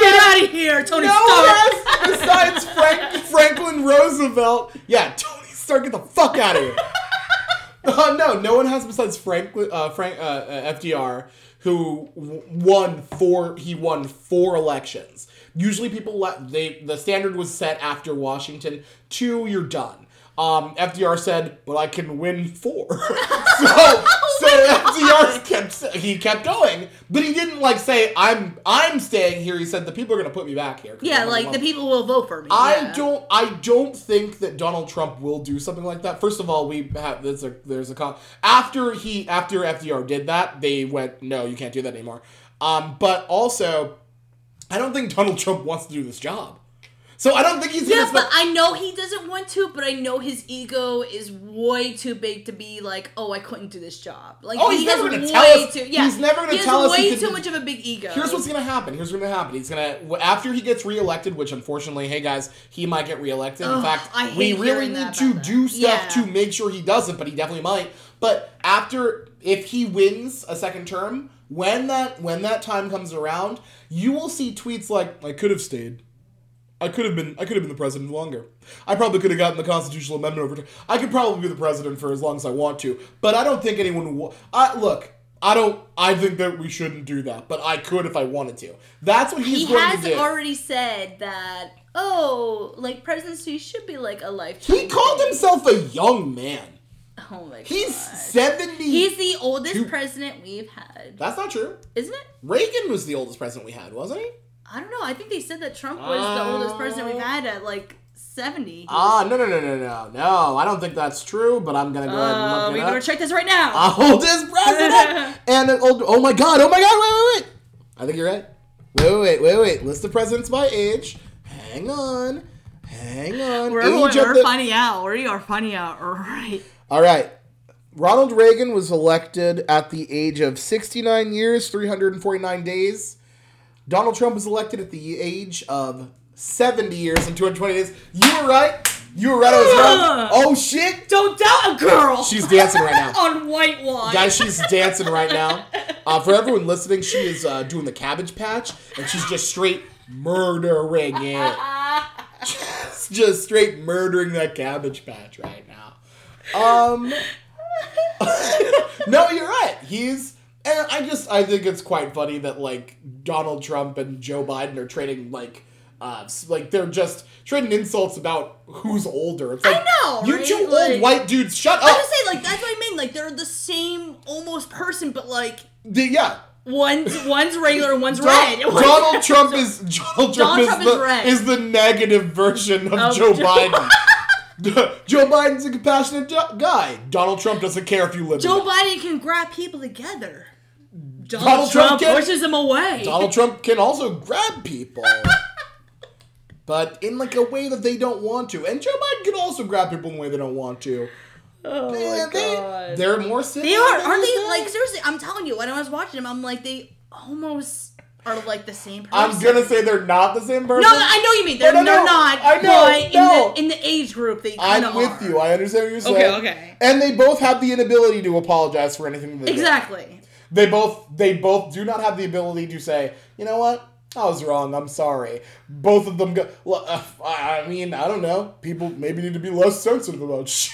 get has- out of here, Tony no Stark. one has besides Frank, Franklin Roosevelt. Yeah, Tony Stark, get the fuck out of here. Uh, no, no one has besides Franklin, uh, Frank, uh, uh, FDR, who won four. He won four elections. Usually, people let they the standard was set after Washington. Two, you're done. Um, FDR said, "But I can win four. so, so FDR kept he kept going, but he didn't like say, "I'm I'm staying here." He said, "The people are gonna put me back here. Yeah, like alone." the people will vote for me. I yeah. don't. I don't think that Donald Trump will do something like that. First of all, we have there's a there's a con after he after FDR did that, they went no, you can't do that anymore. Um, but also, I don't think Donald Trump wants to do this job. So I don't think he's Yeah, but I know he doesn't want to, but I know his ego is way too big to be like, oh, I couldn't do this job. Like, Oh, he he's never gonna tell us- Too, yeah, he's never gonna tell us he way too much of a big ego. Here's what's gonna happen. Here's what's gonna happen. He's gonna after he gets reelected, which unfortunately, hey guys, he might get reelected. In Ugh, fact, we really need to about do that. stuff Yeah. to make sure he doesn't, but he definitely might. But after, if he wins a second term, when that when that time comes around, you will see tweets like, "I could have stayed." I could have been I could have been the president longer. I probably could have gotten the constitutional amendment over. I could probably be the president for as long as I want to, but I don't think anyone will. I look. I don't. I think that we shouldn't do that, but I could if I wanted to. That's what he's he going has to do. already said that. Oh, like presidency should be like a life. he called himself a young man. Oh my god. He's seventy. He's the oldest Two- president we've had, That's not true. isn't it? Reagan was the oldest president we had, wasn't he? I don't know. I think they said that Trump was the oldest president we've had at like seventy. Ah, no, no, no, no, no, no. I don't think that's true. But I'm gonna go ahead and Uh, look we it better up. check this right now. oldest president. and an old, oh my god, oh my god, wait, wait, wait. I think you're right. Wait, wait, wait, wait, wait. List of presidents by age. Hang on. Hang on. we're of we're the- finding out. We are finding out right. All right. Ronald Reagan was elected at the age of 69 years, 349 days. Donald Trump was elected at the age of 70 years and 220 days. You were right. You were right. I was wrong. Oh, shit. Don't doubt a girl. She's dancing right now. on white wine. Guys, she's dancing right now. Uh, for everyone listening, she is uh, doing the cabbage patch, and she's just straight murdering it. Just, just straight murdering that cabbage patch right now. Um, no, you're right. He's, and I just, I think it's quite funny that like Donald Trump and Joe Biden are trading like. Uh, like they're just trading insults about who's older. It's like know, you right? two old Like- white dudes, shut up. I was say like that's what I mean. Like they're the same almost person, but like The- yeah, one's one's regular, and one's Don- red. Donald Trump is Donald Trump, Donald is, Trump the, is red. is the negative version of Of Joe Joe- Biden. Joe Biden's a compassionate guy. Donald Trump doesn't care if you live. Joe. Biden can grab people together. Donald, Donald Trump Trump, can- pushes them away. Donald Trump can also grab people, but in like a way that they don't want to. And Joe Biden can also grab people in a way they don't want to. oh Man, they, they're more similar. They are, aren't they? Like seriously, I'm telling you. When I was watching them, I'm like they almost are like the same person. I'm gonna say they're not the same person. No, I know you mean oh, they're, No, no, they're no. not. I know, But no. in the in the age group, they I'm with are. you. I understand what you're saying. Okay, okay. And they both have the inability to apologize for anything they did. They both they both do not have the ability to say, you know what, I was wrong. I'm sorry. Both of them go. Well, uh, I mean, I don't know. People maybe need to be less sensitive about shit.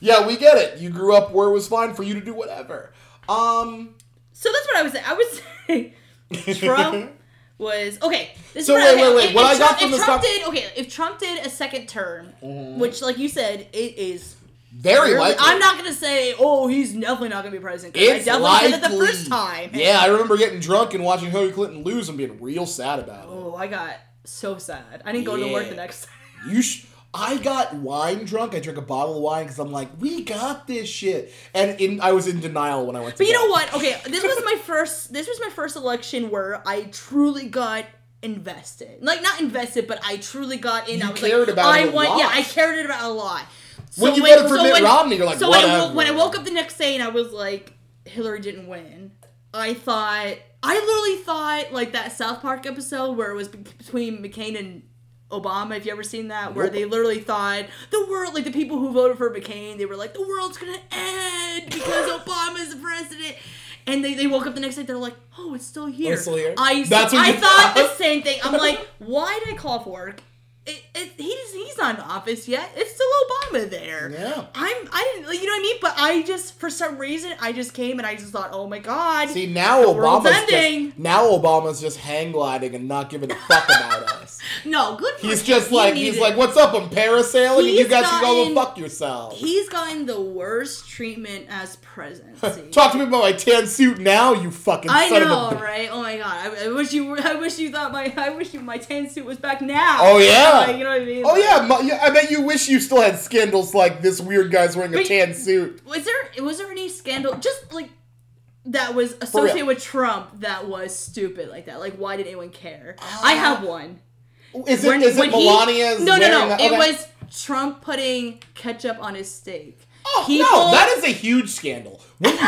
yeah, we get it. You grew up where it was fine for you to do whatever. Um. So that's what I was saying. I was saying Trump was okay. This So is wait, I- wait, wait. If, What if I got Trump, from if Trump doc- did okay, if Trump did a second term, Mm-hmm. which like you said, it is. Very likely. I'm not gonna say, oh, he's definitely not gonna be president. It's I definitely likely. said it the first time. Yeah, I remember getting drunk and watching Hillary Clinton lose and being real sad about it. Oh, I got so sad. I didn't go to work the next. time. You sh- I got wine drunk. I drank a bottle of wine because I'm like, we got this shit. And in, I was in denial when I went to But you bed. know what? Okay, this was my first. This was my first election where I truly got invested. Like not invested, but I truly got in. You I was cared like, about I it a want. lot. Yeah, I cared about a lot. So When you voted for Mitt Romney, you're like, so when I, when I woke up the next day and I was like, Hillary didn't win. I thought I literally thought like that South Park episode where it was between McCain and Obama. If you ever seen that, where Nope. they literally thought the world, like the people who voted for McCain, they were like the world's gonna end because Obama's the president. And they, they woke up the next day, they're like, oh, it's still here. still here? I, That's what I thought thought? the same thing. I'm like, why did I call for work? It, it, he's he's not in office yet. It's still Obama there. Yeah. I'm I didn't you know what I mean, but I just for some reason I just came and I just thought, oh my god, See now Obama's just now Obama's just hang gliding and not giving a fuck about us. no, good. For He's just like he's like, what's up? I'm parasailing, and you He's guys can go gotten- fuck yourselves. he's gotten the worst treatment as presidency. Talk to me about my tan suit now, you fucking I son know, of a. right? Oh my god! I, I wish you were. I wish you thought my. I wish you my tan suit was back now. Oh, yeah. Like, you know what I mean? Oh Like, yeah, I bet you wish you still had scandals like this weird guy's wearing a tan suit. Was there was there any scandal just like that was associated with Trump that was stupid like that? Like why did anyone care? Oh, I have one. Is it When- is it when he- Melania's? No, no, no. that- It was Trump putting ketchup on his steak. Oh People- no, that is a huge scandal. When you do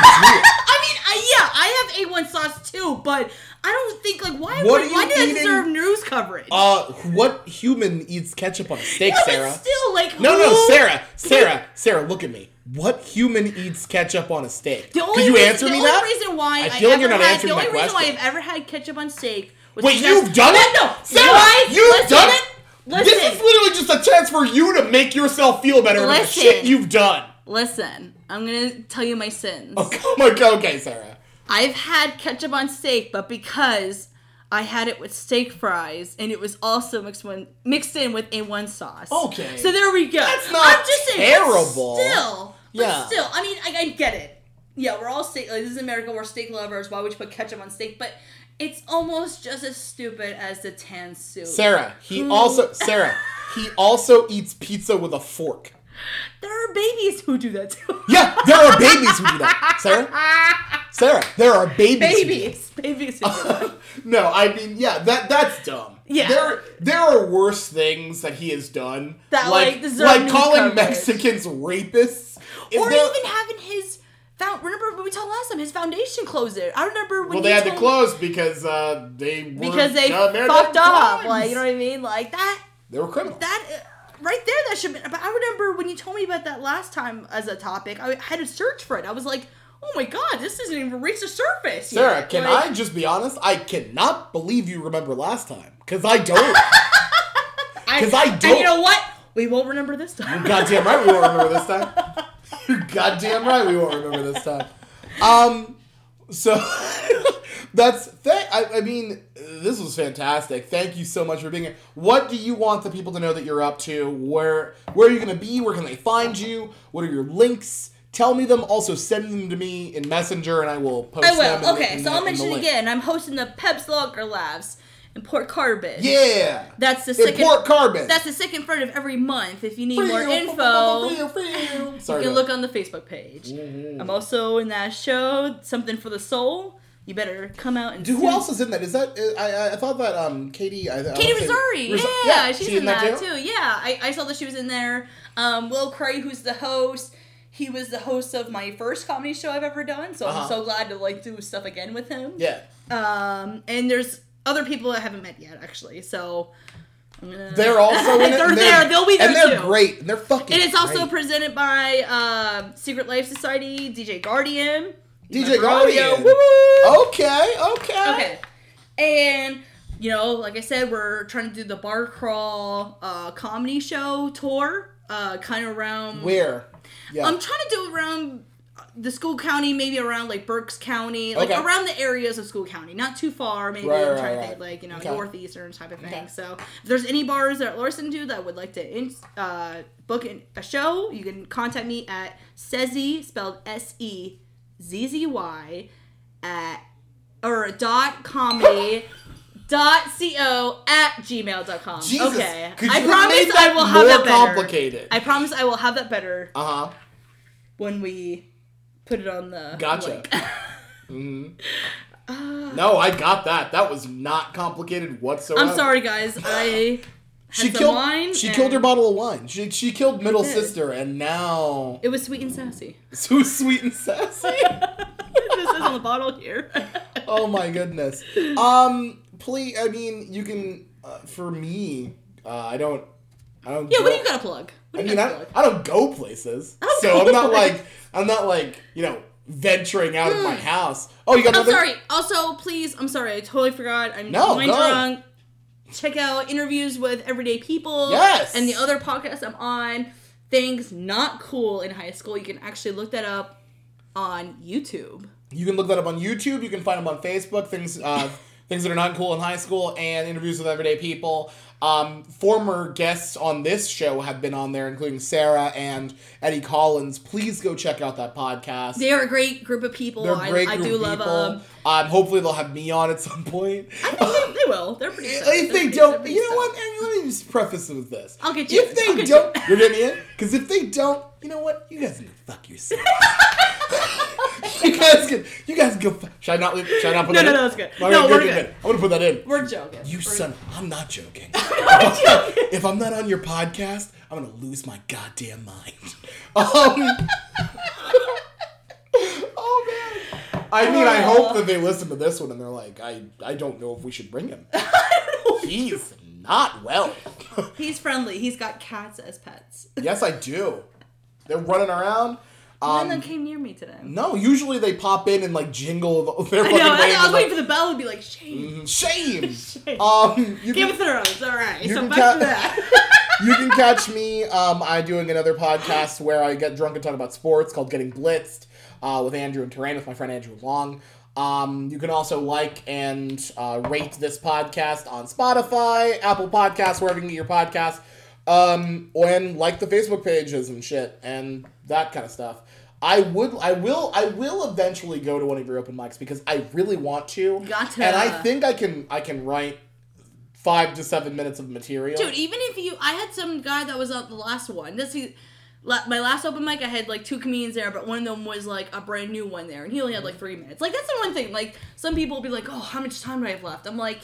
mean, I, yeah, I have A1 sauce too, but I don't think like why What would, why you did it deserve news coverage? uh, what human eats ketchup on a steak, Sarah? still, like No, no, Sarah, Sarah, Sarah, look at me. What human eats ketchup on a steak? The Could you reason, answer the me only that? reason why I I, like you're not had, answering the only reason why. I've ever had ketchup on steak was Wait, you've done it? No, Sarah, Why? you've Listen, done it? Listen, This is literally just a chance for you to make yourself feel better about the shit you've done. listen. I'm gonna tell you my sins. Okay, oh my god, okay, Sarah. I've had ketchup on steak, but because I had it with steak fries, and it was also mixed one mixed in with A1 sauce. Okay. So there we go. That's not I'm just saying, terrible. Still, but Yeah. still, I mean, I, I get it. Yeah, we're all steak. Like, this is America. We're steak lovers. Why would you put ketchup on steak? But it's almost just as stupid as the tan soup. Sarah, he Who- also Sarah, he also eats pizza with a fork. There are babies who do that too. Yeah, there are babies who do that. Sarah? Sarah, there are babies. who do babies, babies who do that. no, I mean, yeah, that that's dumb. Yeah. There there are worse things that he has done. That, like, deserve like calling coverage. Mexicans rapists. Is or even having his found. Remember what we talked last time? His foundation closed it. I remember when well, they had to close because uh, they were because they fucked up. Like you know what I mean? Like that. they were criminals. That right there. That should. Be, but I remember when you told me about that last time as a topic. I had to search for it. I was like, oh my god, this doesn't even reach the surface. Sarah, yet. can Like, I just be honest? I cannot believe you remember last time because I don't. Because I And don't- you know what? We won't remember this time. goddamn right we won't remember this time. You're goddamn right we won't remember this time. Um, so that's th- I, I mean this was fantastic. Thank you so much for being here. What do you want the people to know that you're up to? Where where are you gonna be? Where can they find you? What are your links? Tell me them. Also send them to me in Messenger, and I will post I them. will. the- Okay, so the- I'll mention again. I'm hosting the Peps Locker Labs in Port Carbon. Yeah. That's the second. In. Port Carbon. That's the second Friday of every month. If you need Free, more info, free, free. Sorry. you can look on the Facebook page. Mhm. I'm also in that show, Something for the Soul. You better come out and Dude, who else is in that? Is that I? I, I thought that um Katie. I, I Katie Rosari. Ros- yeah, she's she in that too. Yeah, I, I saw that she was in there. Um, Will Cray, who's the host, he was the host of my first comedy show I've ever done. So Uh-huh. I'm so glad to like do stuff again with him. Yeah, Um, and there's other people I haven't met yet actually. So I'm gonna. they're also in it. they're and there. They'll be there and they're too. great. And they're fucking. And it's also great. presented by uh, Secret Life Society, DJ Guardian. DJ My. Guardian. Woo-woo! okay. Okay. Okay. And you know, like I said, we're trying to do the bar crawl uh, comedy show tour, uh, kind of around. Where? Yeah. I'm trying to do it around the Schuylkill county, maybe around like Berks County, like Okay. around the areas of Schuylkill county, not too far. Maybe Right, I'm right, trying to right. think like you know Okay. northeastern type of thing. Okay. So if there's any bars that are listening to that would like to in, uh, book in, a show, you can contact me at Sezzy spelled S E Z Z Y at or dot comedy. Dot co at gmail.com. Jesus, okay. could I you have promise I will have more that better. complicated? I promise I will have that better Uh huh. when we put it on the Gotcha. link. hmm Uh, No, I got that. That was not complicated whatsoever. I'm sorry, guys. I She killed. wine. she killed her bottle of wine. She she killed middle did. sister, and now It was sweet and sassy. so sweet and sassy. this is on the bottle here. oh my goodness. Um, please. I mean, you can. Uh, for me, uh, I don't. I don't. yeah, go, what do you got to plug? What I mean, I, plug? I don't go places, don't so go I'm not places. like I'm not like you know venturing out of my house. Oh, you got Hmm. I'm sorry. Also, please, I'm sorry. I totally forgot. I'm No, drunk. Check out interviews with everyday people. Yes. And the other podcast I'm on, things not cool in high school. You can actually look that up on YouTube. You can look that up on YouTube. You can find them on Facebook. Things, uh, things that are not cool in high school, and interviews with everyday people. Um, former guests on this show have been on there, including Sarah and Eddie Collins. Please go check out that podcast. They are a great group of people. They're a I, great I group do of love them. Um, hopefully they'll have me on at some point. I think they, they will. They're pretty. If they They're pretty- don't, they're pretty you know what? Amy, let me just preface it with this. I'll get you If they I'll don't, you you're getting in. Because if they don't, you know what? You guys can go fuck yourself. you guys can. You guys can go. Should I not? leave- Should I not put No, that no, in? no, that's good. Okay, No, we're good. I'm gonna put that in. We're joking. You We're- son. I'm not joking. I'm joking. if I'm not on your podcast, I'm gonna lose my goddamn mind. Um. oh man. I mean, I hope that they listen to this one and they're like, I, I don't know if we should bring him. He's not well. He's friendly. He's got cats as pets. yes, I do. They're running around. None Um, came near me today. no, usually they pop in and like jingle the, their I know. I, way I was waiting for the bell to be like, shame. shame. Shame. Um, you Game can, of Thrones. All right. you So can back ca- to that. you can catch me. Um, I doing another podcast where I get drunk and talk about sports called Getting Blitzed uh, with Andrew and Terrain with my friend Andrew Long. Um, you can also like and uh, rate this podcast on Spotify, Apple Podcasts, wherever you can get your podcasts. Um, and like the Facebook pages and shit and that kind of stuff. I would, I will, I will eventually go to one of your open mics because I really want to. Gotcha. And I think I can, I can write five to seven minutes of material. Dude, even if you, I had some guy that was on the last one. This is la- my last open mic. I had like two comedians there, but one of them was like a brand new one there, and he only had like three minutes. Like that's the one thing. Like some people will be like, "Oh, how much time do I have left?" I'm like.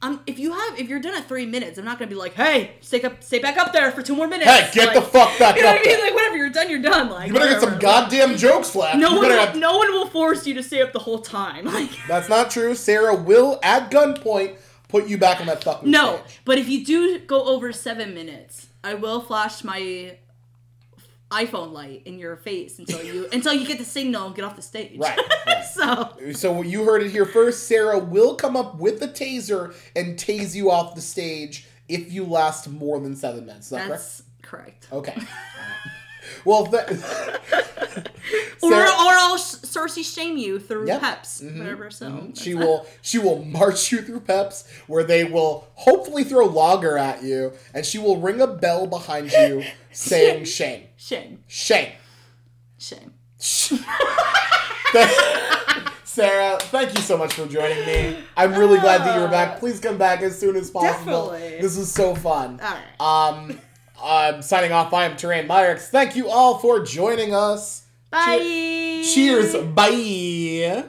I'm, if you have if you're done at three minutes, I'm not gonna be like, hey, stay up, stay back up there for two more minutes. Hey, get Like, the fuck back up. You know up what I mean? Like whatever, you're done, you're done. Like You better get some goddamn jokes left. No You one, will, have- no one will force you to stay up the whole time. Like That's not true. Sarah will, at gunpoint, put you back on that fucking no, stage. but if you do go over seven minutes, I will flash my iPhone light in your face until you until you get the signal and get off the stage. Right, right. so So you heard it here first. Sarah will come up with the taser and tase you off the stage if you last more than seven minutes. Is that correct? that's correct. Okay. well, th- Or Sarah- or I'll Cersei shame you through Yeah. peps, Mhm, whatever. So mhm. she that. will she will march you through peps where they will hopefully throw lager at you and she will ring a bell behind you saying shame shame shame shame. Sarah, thank you so much for joining me. I'm really glad that you were back. Please come back as soon as possible. Definitely. This is so fun. All right. Um, I'm signing off. I am Terrain Myrex. Thank you all for joining us. Bye. Cheers. Bye.